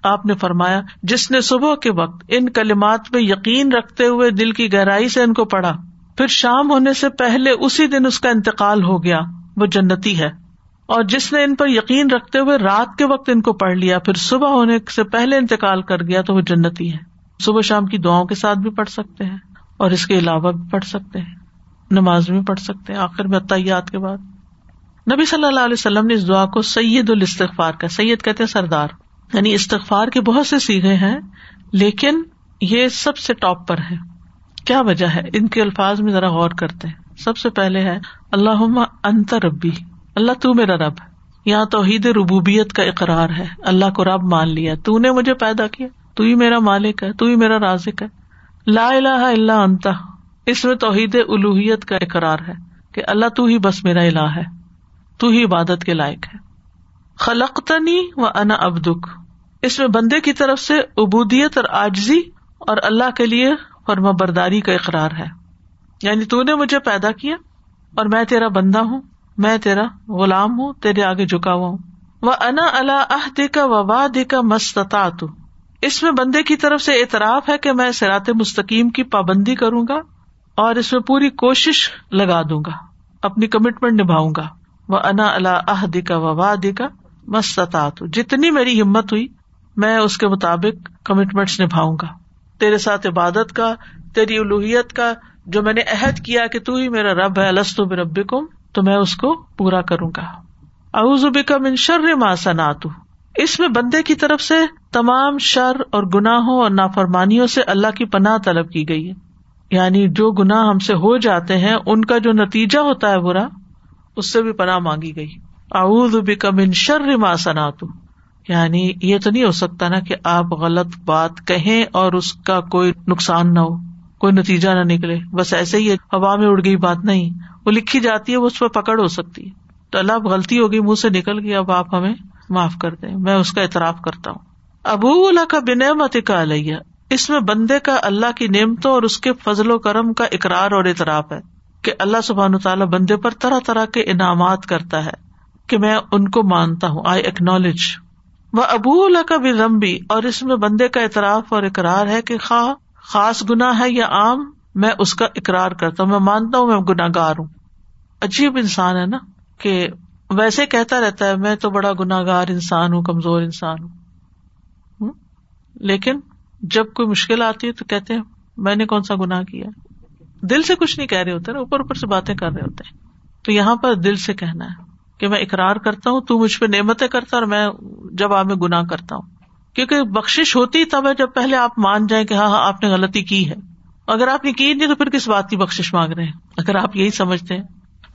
آپ نے فرمایا، جس نے صبح کے وقت ان کلمات پہ یقین رکھتے ہوئے دل کی گہرائی سے ان کو پڑھا، پھر شام ہونے سے پہلے اسی دن اس کا انتقال ہو گیا، وہ جنتی ہے۔ اور جس نے ان پر یقین رکھتے ہوئے رات کے وقت ان کو پڑھ لیا، پھر صبح ہونے سے پہلے انتقال کر گیا تو وہ جنتی ہے۔ صبح شام کی دعاؤں کے ساتھ بھی پڑھ سکتے ہیں اور اس کے علاوہ بھی پڑھ سکتے ہیں۔ نماز بھی پڑھ سکتے ہیں، آخر میں عطیات کے بعد۔ نبی صلی اللہ علیہ وسلم نے اس دعا کو سید الاستغفار کا، سید کہتے ہیں سردار۔ یعنی استغفار کے بہت سے سیگے ہیں، لیکن یہ سب سے ٹاپ پر ہے۔ کیا وجہ ہے؟ ان کے الفاظ میں ذرا غور کرتے ہیں۔ سب سے پہلے ہے اللہ انت ربی۔ اللہ تو میرا رب یہاں توحید ربوبیت کا اقرار ہے۔ اللہ کو رب مان لیا۔ تو نے مجھے پیدا کیا۔ تو ہی میرا مالک ہے، تو ہی میرا رازق ہے۔ لا الہ الا انت۔ اس میں توحید الوحیت کا اقرار ہے کہ اللہ تو ہی بس میرا الہ ہے۔ تو ہی عبادت کے لائق ہے۔ خلقتنی و انا ابدک اس میں بندے کی طرف سے ابودیت اور آجزی اور اللہ کے لیے فرما برداری کا اقرار ہے۔ یعنی تو نے مجھے پیدا کیا اور میں تیرا بندہ ہوں، میں تیرا غلام ہوں، تیرے آگے جھکا ہوا ہوں۔ وہ انا اللہ عہد کا وباد کا مستطاط اس میں بندے کی طرف سے اعتراف ہے کہ میں سرات مستقیم کی پابندی کروں گا اور اس میں پوری کوشش لگا دوں گا، اپنی کمٹمنٹ نبھاؤں گا۔ وہ انا اللہ عہد کا وباد کا مستطاط جتنی میری ہمت ہوئی، میں اس کے مطابق کمٹمنٹ نبھاؤں گا۔ تیرے ساتھ عبادت کا، تیری الوحیت کا جو میں نے عہد کیا کہ تو ہی میرا رب ہے السط رب کم تو میں اس کو پورا کروں گا۔ اعوذ کا من شر ما صنعت اس میں بندے کی طرف سے تمام شر اور گناہوں اور نافرمانیوں سے اللہ کی پناہ طلب کی گئی ہے۔ یعنی جو گناہ ہم سے ہو جاتے ہیں، ان کا جو نتیجہ ہوتا ہے برا، اس سے بھی پناہ مانگی گئی۔ اعوذ بک من شر ما صنعت یعنی یہ تو نہیں ہو سکتا نا کہ آپ غلط بات کہیں اور اس کا کوئی نقصان نہ ہو، کوئی نتیجہ نہ نکلے۔ بس ایسے ہی ہوا میں اڑ گئی بات نہیں۔ وہ لکھی جاتی ہے، وہ اس پہ پکڑ ہو سکتی ہے۔ تو اللہ، اب غلطی ہوگی منہ سے نکل گئی، اب آپ ہمیں معاف کر دیں۔ میں اس کا اعتراف کرتا ہوں۔ ابو اللہ کا بنعمت کا علیہ۔ اس میں بندے کا اللہ کی نعمتوں اور اس کے فضل و کرم کا اقرار اور اعتراف ہے کہ اللہ سبحان تعالیٰ بندے پر طرح طرح کے انعامات کرتا ہے۔ کہ میں ان کو مانتا ہوں۔ آئی اکنالج وہ ابو اللہ کا بھی لمبی اور اس میں بندے کا اعتراف اور اقرار ہے کہ خواہ خاص گنا ہے یا عام، میں اس کا اقرار کرتا ہوں۔ میں مانتا ہوں، میں گناگار ہوں۔ عجیب انسان ہے نا کہ ویسے کہتا رہتا ہے، میں تو بڑا گناگار انسان ہوں، کمزور انسان ہوں۔ لیکن جب کوئی مشکل آتی ہے تو کہتے ہیں، میں نے کون سا گنا کیا دل سے کچھ نہیں کہہ رہے ہوتے نا، اوپر اوپر سے باتیں کر رہے ہوتے ہیں۔ تو یہاں پر دل سے کہنا ہے۔ کہ میں اقرار کرتا ہوں، تو مجھ پہ نعمتیں کرتا اور میں جب آپ میں گنا کرتا ہوں۔ کیونکہ بخش ہوتی تب ہے جب پہلے آپ مان جائیں کہ ہاں ہاں آپ نے غلطی کی ہے۔ اگر آپ نے کی نہیں تو پھر کس بات کی بخش مانگ رہے ہیں؟ اگر آپ یہی سمجھتے ہیں۔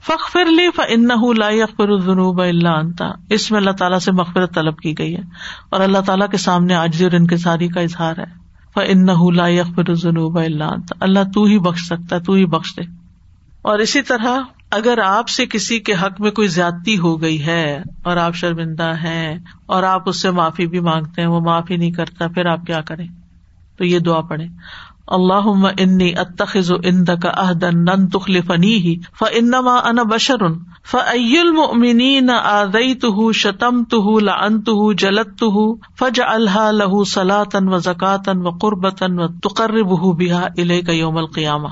فخ فر لی فن لا اخبر الجنوب اللہ انتا اس میں اللہ تعالیٰ سے مغفرت طلب کی گئی ہے۔ اور اللہ تعالیٰ کے سامنے آج اور ان کے ساری کا اظہار ہے۔ فن لا اخبر الجنوب اللہ انتا اللہ تو ہی بخش سکتا ہے، تو ہی بخش دے۔ اور اسی طرح اگر آپ سے کسی کے حق میں کوئی زیادتی ہو گئی ہے اور آپ شرمندہ ہیں اور آپ اس سے معافی بھی مانگتے ہیں، وہ معافی نہیں کرتا، پھر آپ کیا کریں؟ تو یہ دعا پڑے اللہ انی اتخذ اند کا عہدن نن تخل فنی ہی ف انما ان بشر فعی المؤمنین آدیت شتمت لعنت جلدت فج الحا لہ سلاطن و زکاتن و قربتن و تقرب بہا الیک یوم القیامہ۔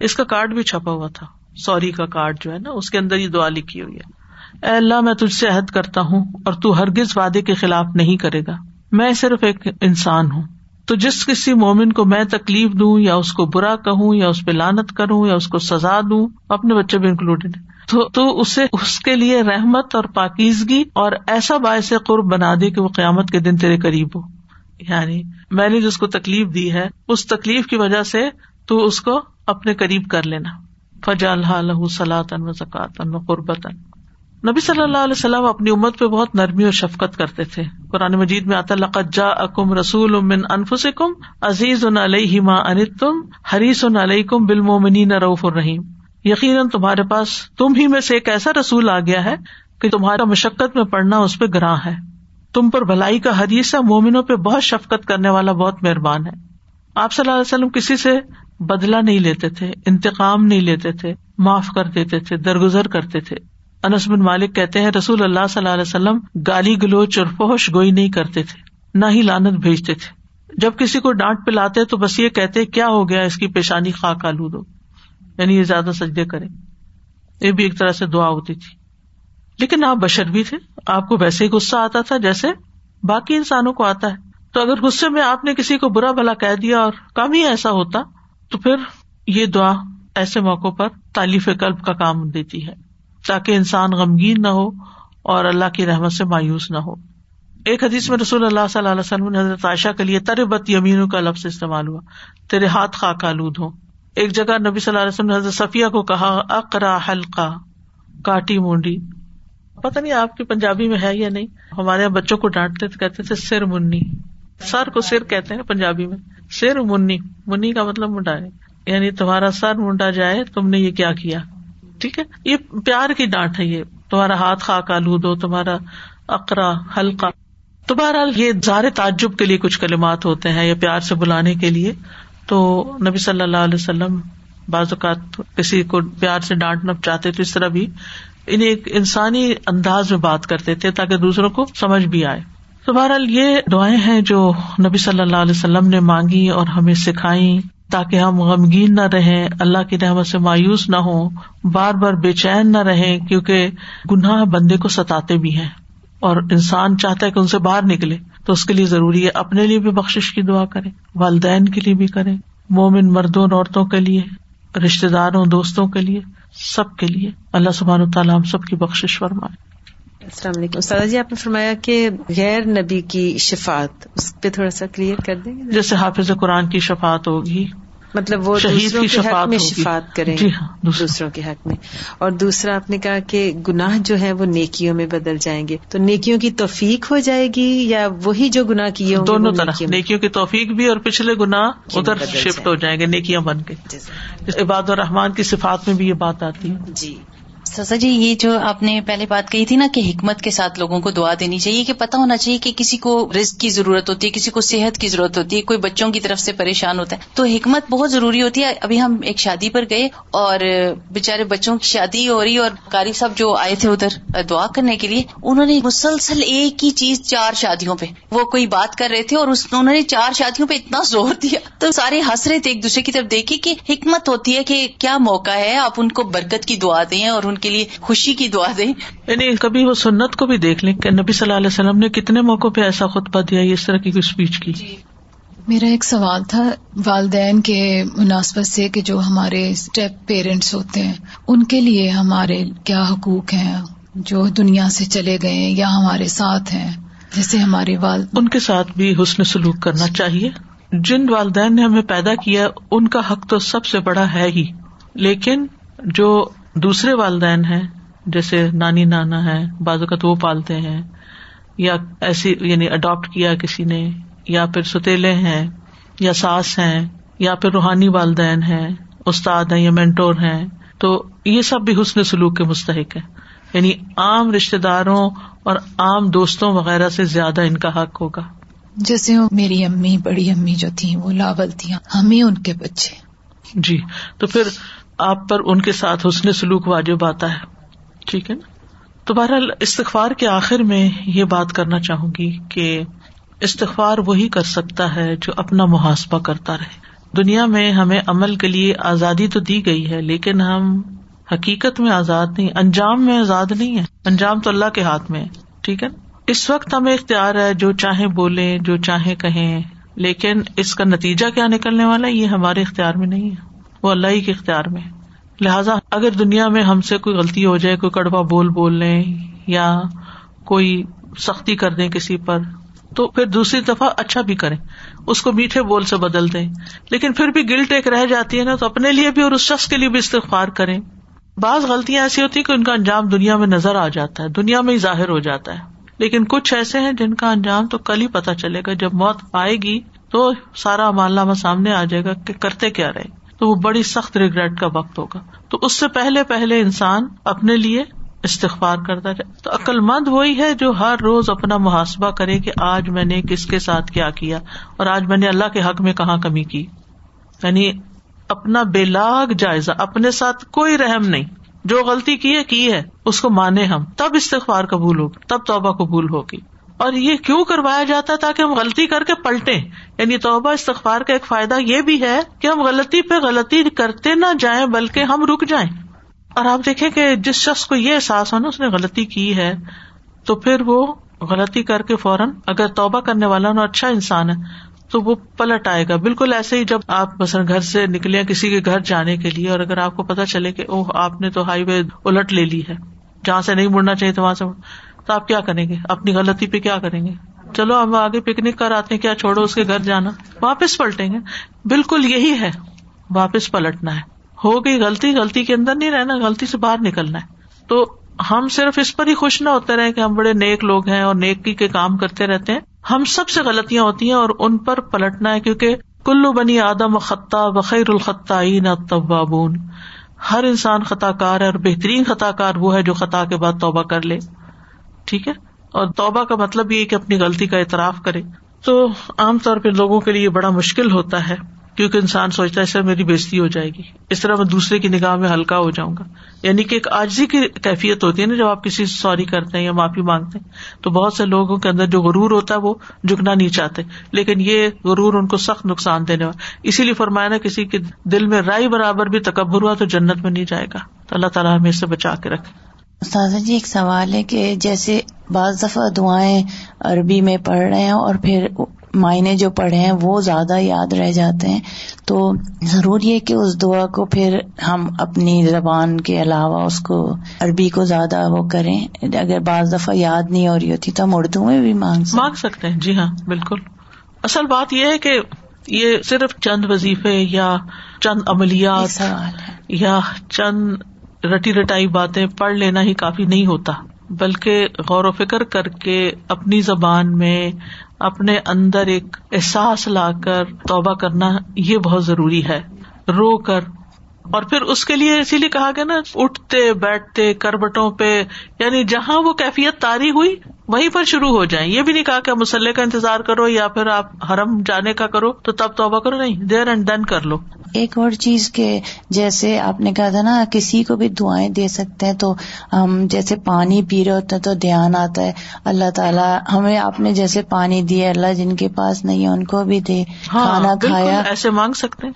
اس کا کارڈ بھی چھپا ہوا تھا۔ سوری کا کارڈ جو ہے نا، اس کے اندر یہ دعا لکھی ہوئی ہے۔ اے اللہ، میں تجھ سے عہد کرتا ہوں اور تو ہرگز وعدے کے خلاف نہیں کرے گا۔ میں صرف ایک انسان ہوں۔ تو جس کسی مومن کو میں تکلیف دوں، یا اس کو برا کہوں، یا اس پہ لانت کروں، یا اس کو سزا دوں، اپنے بچے بھی انکلوڈیڈ تو تو اسے، اس کے لیے رحمت اور پاکیزگی اور ایسا باعث قرب بنا دے کہ وہ قیامت کے دن تیرے قریب ہو۔ یعنی میں نے جس کو تکلیف دی ہے، اس تکلیف کی وجہ سے تو اس کو اپنے قریب کر لینا۔ فجا اللہ سلاطن و زکاتن و قربتن نبی صلی اللہ علیہ وسلم اپنی امت پہ بہت نرمی اور شفقت کرتے تھے۔ قرآن مجید میں آتا لقت جا اکم رسول امن انفس کم عزیز ان علیہ ما ان تم حریث ان علیہ کم بال مومنی الرحیم۔ یقیناً تمہارے پاس تم ہی میں سے ایک ایسا رسول آ گیا ہے کہ تمہارا مشقت میں پڑنا اس پہ گراں ہے۔ تم پر بھلائی کا حریث مومنوں پہ بہت شفقت کرنے والا بہت مہربان ہے۔ آپ صلی اللہ علیہ وسلم کسی سے بدلا نہیں لیتے تھے، انتقام نہیں لیتے تھے، معاف کر دیتے تھے، درگزر کرتے تھے۔ انس بن مالک کہتے ہیں، رسول اللہ صلی اللہ علیہ وسلم گالی گلوچ اور فوش گوئی نہیں کرتے تھے، نہ ہی لانت بھیجتے تھے۔ جب کسی کو ڈانٹ پلاتے تو بس یہ کہتے، کیا ہو گیا اس کی پیشانی خاک آلود ہو یعنی یہ زیادہ سجدے کرے یہ بھی ایک طرح سے دعا ہوتی تھی۔ لیکن آپ بشر بھی تھے، آپ کو ویسے ہی غصہ آتا تھا جیسے باقی انسانوں کو آتا ہے۔ تو اگر غصے میں آپ نے کسی کو برا بھلا کہہ دیا اور کم ہی ایسا ہوتا تو پھر یہ دعا ایسے موقع پر تعلیف قلب کا کام دیتی ہے، تاکہ انسان غمگین نہ ہو اور اللہ کی رحمت سے مایوس نہ ہو۔ ایک حدیث میں رسول اللہ صلی اللہ علیہ وسلم نے حضرت عائشہ کے لیے تر بت یمینوں کا لفظ استعمال ہوا، تیرے ہاتھ خاک آلود ہو ایک جگہ نبی صلی اللہ علیہ وسلم نے حضرت صفیہ کو کہا، اقرا حلقہ، کاٹی مونڈی۔ پتا نہیں آپ کی پنجابی میں ہے یا نہیں، ہمارے یہاں بچوں کو ڈانٹتے تو کہتے تھے سر منی۔ سر کو سر کہتے ہیں پنجابی میں۔ سر منی منی کا مطلب منڈا ہے۔ یعنی تمہارا سر منڈا جائے، تم نے یہ کیا کیا؟ ٹھیک ہے؟ یہ پیار کی ڈانٹ ہے یہ۔ تمہارا ہاتھ خاک آلود ہو تمہارا اقرا ہلکا تو بہرحال یہ زار تعجب کے لیے کچھ کلمات ہوتے ہیں یا پیار سے بلانے کے لیے۔ تو نبی صلی اللہ علیہ وسلم بعض اوقات کسی کو پیار سے ڈانٹنا چاہتے تو اس طرح بھی انہیں ایک انسانی انداز میں بات کرتے تھے تاکہ دوسروں کو سمجھ بھی آئے۔ تو بہرحال یہ دعائیں ہیں جو نبی صلی اللہ علیہ وسلم نے مانگی اور ہمیں سکھائی تاکہ ہم غمگین نہ رہیں، اللہ کی رحمت سے مایوس نہ ہوں، بار بار بے چین نہ رہیں، کیونکہ گناہ بندے کو ستاتے بھی ہیں۔ اور انسان چاہتا ہے کہ ان سے باہر نکلے، تو اس کے لیے ضروری ہے اپنے لیے بھی بخش کی دعا کرے والدین کے لیے بھی کرے مومن مردوں اور عورتوں کے لیے رشتے داروں، دوستوں کے لیے، سب کے لیے۔ اللہ سبحان و تعالیٰ ہم سب کی بخش فرمائے۔ السلام علیکم۔ سر جی آپ نے فرمایا کہ غیر نبی کی شفات اس پہ تھوڑا سا کلیئر کر دیں گے؟ جیسے حافظ قرآن کی شفات ہوگی۔ مطلب وہ شہید کی شفات میں شفات کریں جی ہاں دوسروں۔ کے حق میں۔ اور دوسرا آپ نے کہا کہ گناہ جو ہے وہ نیکیوں میں بدل جائیں گے۔ تو نیکیوں کی توفیق ہو جائے گی یا وہی جو گناہ کیے ہوں دونوں طرح۔ نیکیوں کی توفیق بھی اور پچھلے گناہ ادھر شفٹ ہو جائیں گے نیکیاں بن کے عباد الرحمان کی صفات میں بھی یہ بات آتی ہے۔ جی۔ سزا جی یہ جو آپ نے پہلے بات کہی تھی نا کہ حکمت کے ساتھ لوگوں کو دعا دینی چاہیے، کہ پتا ہونا چاہیے کہ کسی کو رزق کی ضرورت ہوتی ہے، کسی کو صحت کی ضرورت ہوتی ہے، کوئی بچوں کی طرف سے پریشان ہوتا ہے۔ تو حکمت بہت ضروری ہوتی ہے۔ ابھی ہم ایک شادی پر گئے اور بےچارے بچوں کی شادی ہو رہی اور قاری صاحب جو آئے تھے ادھر دعا کرنے کے لیے، انہوں نے مسلسل ایک ہی چیز چار شادیوں پہ، وہ کوئی بات کر رہے تھے اور انہوں نے چار شادیوں پہ اتنا زور دیا۔ تو سارے ہنس رہے تھے ایک دوسرے کی طرف دیکھی کہ حکمت ہوتی ہے کہ کیا موقع ہے، آپ ان کو برکت کی دعا دیں اور ان کے لیے خوشی کی دعا دیں۔ یعنی کبھی وہ سنت کو بھی دیکھ لیں کہ نبی صلی اللہ علیہ وسلم نے کتنے موقع پہ ایسا خطبہ دیا اس طرح کی کوئی اسپیچ کی۔ میرا ایک سوال تھا والدین کے مناسبت سے کہ جو ہمارے اسٹیپ پیرنٹس ہوتے ہیں ان کے لیے ہمارے کیا حقوق ہیں؟ جو دنیا سے چلے گئے یا ہمارے ساتھ ہیں؟ جیسے ہمارے والد ان کے ساتھ بھی حسن سلوک کرنا چاہیے۔ جن والدین نے ہمیں پیدا کیا ان کا حق تو سب سے بڑا ہے ہی۔ لیکن جو دوسرے والدین ہیں جیسے نانی نانا ہے بعض اوقات وہ پالتے ہیں یا ایسی یعنی اڈاپٹ کیا کسی نے یا پھر ستیلے ہیں یا ساس ہیں یا پھر روحانی والدین ہیں استاد ہیں یا مینٹور ہیں تو یہ سب بھی حسن سلوک کے مستحق ہے یعنی عام رشتے داروں اور عام دوستوں وغیرہ سے زیادہ ان کا حق ہوگا۔ جیسے میری امی بڑی امی جو تھی وہ لاول تھی ہمیں ان کے بچے۔ جی تو پھر آپ پر ان کے ساتھ حسن سلوک واجب آتا ہے۔ ٹھیک ہے نا؟ تو بہرحال استغفار کے آخر میں یہ بات کرنا چاہوں گی کہ استغفار وہی کر سکتا ہے جو اپنا محاسبہ کرتا رہے۔ دنیا میں ہمیں عمل کے لیے آزادی تو دی گئی ہے، لیکن ہم حقیقت میں آزاد نہیں، انجام میں آزاد نہیں ہے انجام تو اللہ کے ہاتھ میں ہے، ٹھیک ہے اس وقت ہمیں اختیار ہے جو چاہے بولے جو چاہے کہیں، لیکن اس کا نتیجہ کیا نکلنے والا یہ ہمارے اختیار میں نہیں ہے۔ وہ اللہ ہی کے اختیار میں لہٰذا اگر دنیا میں ہم سے کوئی غلطی ہو جائے، کوئی کڑوا بول بول لیں یا کوئی سختی کر دیں کسی پر، تو پھر دوسری دفعہ اچھا بھی کریں۔ اس کو میٹھے بول سے بدل دیں۔ لیکن پھر بھی گلٹ ایک رہ جاتی ہے نا، تو اپنے لیے بھی اور اس شخص کے لیے بھی استغفار کریں۔ بعض غلطیاں ایسی ہوتی ہیں کہ ان کا انجام دنیا میں نظر آ جاتا ہے، دنیا میں ہی ظاہر ہو جاتا ہے۔ لیکن کچھ ایسے ہیں جن کا انجام تو کل ہی پتا چلے گا۔ جب موت آئے گی تو سارا ماللہ سامنے آ جائے گا کہ کرتے کیا رہے۔ تو وہ بڑی سخت ریگریٹ کا وقت ہوگا۔ تو اس سے پہلے پہلے انسان اپنے لیے استغفار کرتا جائے۔ تو عقل مند وہی ہے جو ہر روز اپنا محاسبہ کرے کہ آج میں نے کس کے ساتھ کیا کیا اور آج میں نے اللہ کے حق میں کہاں کمی کی۔ یعنی اپنا بے لاگ جائزہ، اپنے ساتھ کوئی رحم نہیں۔ جو غلطی کی ہے کی ہے، اس کو مانے ہم۔ تب استغفار قبول ہوگی، تب توبہ قبول ہوگی۔ اور یہ کیوں کروایا جاتا ہے تاکہ ہم غلطی کر کے پلٹے یعنی توبہ، استغفار کا ایک فائدہ یہ بھی ہے کہ ہم غلطی پہ غلطی کرتے نہ جائیں، بلکہ ہم رک جائیں۔ اور آپ دیکھیں کہ جس شخص کو یہ احساس ہو نا، اس نے غلطی کی ہے، تو پھر وہ غلطی کر کے فوراً اگر توبہ کرنے والا نا اچھا انسان ہے، تو وہ پلٹ آئے گا۔ بالکل ایسے ہی جب آپ مثلاً گھر سے نکلے کسی کے گھر جانے کے لیے، اور اگر آپ کو پتا چلے کہ اوہ، آپ نے تو ہائی وے الٹ لے لی ہے، جہاں سے نہیں مڑنا چاہیے تو وہاں سے تو آپ کیا کریں گے؟ اپنی غلطی پہ کیا کریں گے؟ چلو ہم آگے پکنک کر آتے ہیں کیا چھوڑو، اس کے گھر جانا۔ واپس پلٹیں گے۔ بالکل یہی ہے۔ واپس پلٹنا ہے۔ ہو گئی غلطی غلطی کے اندر نہیں رہنا، غلطی سے باہر نکلنا ہے۔ تو ہم صرف اس پر ہی خوش نہ ہوتے رہے کہ ہم بڑے نیک لوگ ہیں اور نیکی کے کام کرتے رہتے ہیں۔ ہم سب سے غلطیاں ہوتی ہیں اور ان پر پلٹنا ہے، کیونکہ کلو بنی آدم خطہ بخیر الخط طبابون ہر انسان خطا کار ہے اور بہترین خطا کار وہ ہے جو خطا کے بعد توبہ کر لے۔ ٹھیک ہے؟ اور توبہ کا مطلب یہ کہ اپنی غلطی کا اعتراف کرے۔ تو عام طور پہ لوگوں کے لیے بڑا مشکل ہوتا ہے، کیونکہ انسان سوچتا ہے، اس سے میری بےزتی ہو جائے گی۔ اس طرح میں دوسرے کی نگاہ میں ہلکا ہو جاؤں گا۔ یعنی کہ ایک آجزی کی کیفیت ہوتی ہے نا، جب آپ کسی سے سوری کرتے ہیں یا معافی مانگتے ہیں۔ تو بہت سے لوگوں کے اندر جو غرور ہوتا ہے، وہ جھکنا نہیں چاہتے۔ لیکن یہ غرور ان کو سخت نقصان دینے والا۔ اسی لیے فرمایا نا، کسی کے دل میں رائی برابر بھی تکبر ہوا تو جنت میں نہیں جائے گا۔ تو اللہ تعالیٰ ہمیں اس سے بچا کے رکھے۔ استاذہ جی ایک سوال ہے کہ جیسے بعض دفعہ دعائیں عربی میں پڑھ رہے ہیں اور پھر معنی جو پڑھے ہیں وہ زیادہ یاد رہ جاتے ہیں تو ضرور یہ کہ اس دعا کو پھر ہم اپنی زبان کے علاوہ اس کو عربی کو زیادہ وہ کریں۔ اگر بعض دفعہ یاد نہیں ہو رہی ہوتی تو ہم اردو میں بھی مانگ مانگ سکتے ہیں جی ہاں بالکل۔ اصل بات یہ ہے کہ یہ صرف چند وظیفے یا چند عملیات یا چند رٹی رٹائی باتیں پڑھ لینا ہی کافی نہیں ہوتا، بلکہ غور و فکر کر کے اپنی زبان میں اپنے اندر ایک احساس لا کر توبہ کرنا یہ بہت ضروری ہے۔ رو کر۔ اور پھر اس کے لیے اسی لیے کہا گیا نا، اٹھتے، بیٹھتے کربٹوں پہ یعنی جہاں وہ کیفیت تاری ہوئی وہیں پر شروع ہو جائیں۔ یہ بھی نہیں کہا کہ مسلح کا انتظار کرو یا پھر آپ حرم جانے کا کرو تو تب توبہ کرو۔ نہیں دیر اینڈ ڈن کر لو۔ ایک اور چیز کے جیسے آپ نے کہا تھا نا کسی کو بھی دعائیں دے سکتے ہیں تو ہم جیسے پانی پی رہے ہوتے ہیں تو دھیان آتا ہے۔ اللہ تعالیٰ ہمیں آپ نے جیسے پانی دیا اللہ جن کے پاس نہیں ہے ان کو بھی دے۔ ہاں کھانا کھایا۔ ایسے مانگ سکتے ہیں۔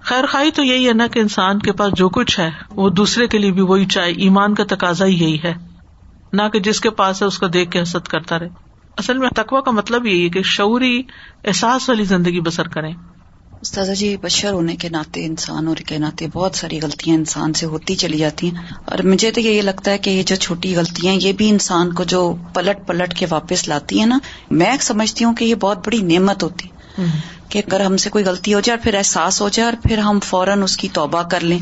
خیر خائی تو یہی ہے نا کہ انسان کے پاس جو کچھ ہے وہ دوسرے کے لیے بھی وہی چاہے۔ ایمان کا تقاضا ہی یہی ہے۔ نہ کہ جس کے پاس ہے اس کو دیکھ کے حسد کرتا رہے۔ اصل میں تقوا کا مطلب یہی ہے کہ شعوری احساس والی زندگی بسر کریں۔ استاذہ جی بشر ہونے کے ناطے انسان ہونے کے ناطے بہت ساری غلطیاں انسان سے ہوتی چلی جاتی ہیں۔ اور مجھے تو یہ لگتا ہے کہ یہ جو چھوٹی غلطیاں یہ بھی انسان کو جو پلٹ پلٹ کے واپس لاتی ہیں نا میں سمجھتی ہوں کہ یہ بہت بڑی نعمت ہوتی کہ اگر ہم سے کوئی غلطی ہو جائے اور پھر احساس ہو جائے اور پھر ہم فوراً اس کی توبہ کر لیں۔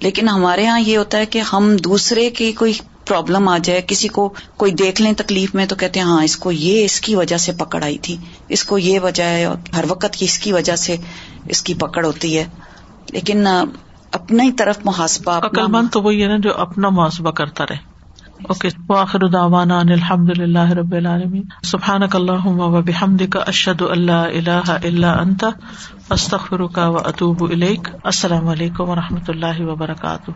لیکن ہمارے یہاں یہ ہوتا ہے کہ ہم دوسرے کی کوئی پرابلم آ جائے، کسی کو کوئی دیکھ لیں تکلیف میں تو کہتے ہیں ہاں اس کو یہ اس کی وجہ سے پکڑ آئی تھی، اس کو یہ وجہ ہے ہر وقت کی اس کی وجہ سے اس کی پکڑ ہوتی ہے۔ لیکن اپنی طرف محاسبہ عقل تو وہی ہے نا جو اپنا محاسبہ کرتا رہے۔ اوکے واخر دعوانا ان الحمد للہ رب العالمین۔ سبحانک اللہم و بحمدک اشہد اللہ الہ الا انت، استغفرک و اتوب الیک۔ السلام علیکم و رحمۃ اللہ وبرکاتہ۔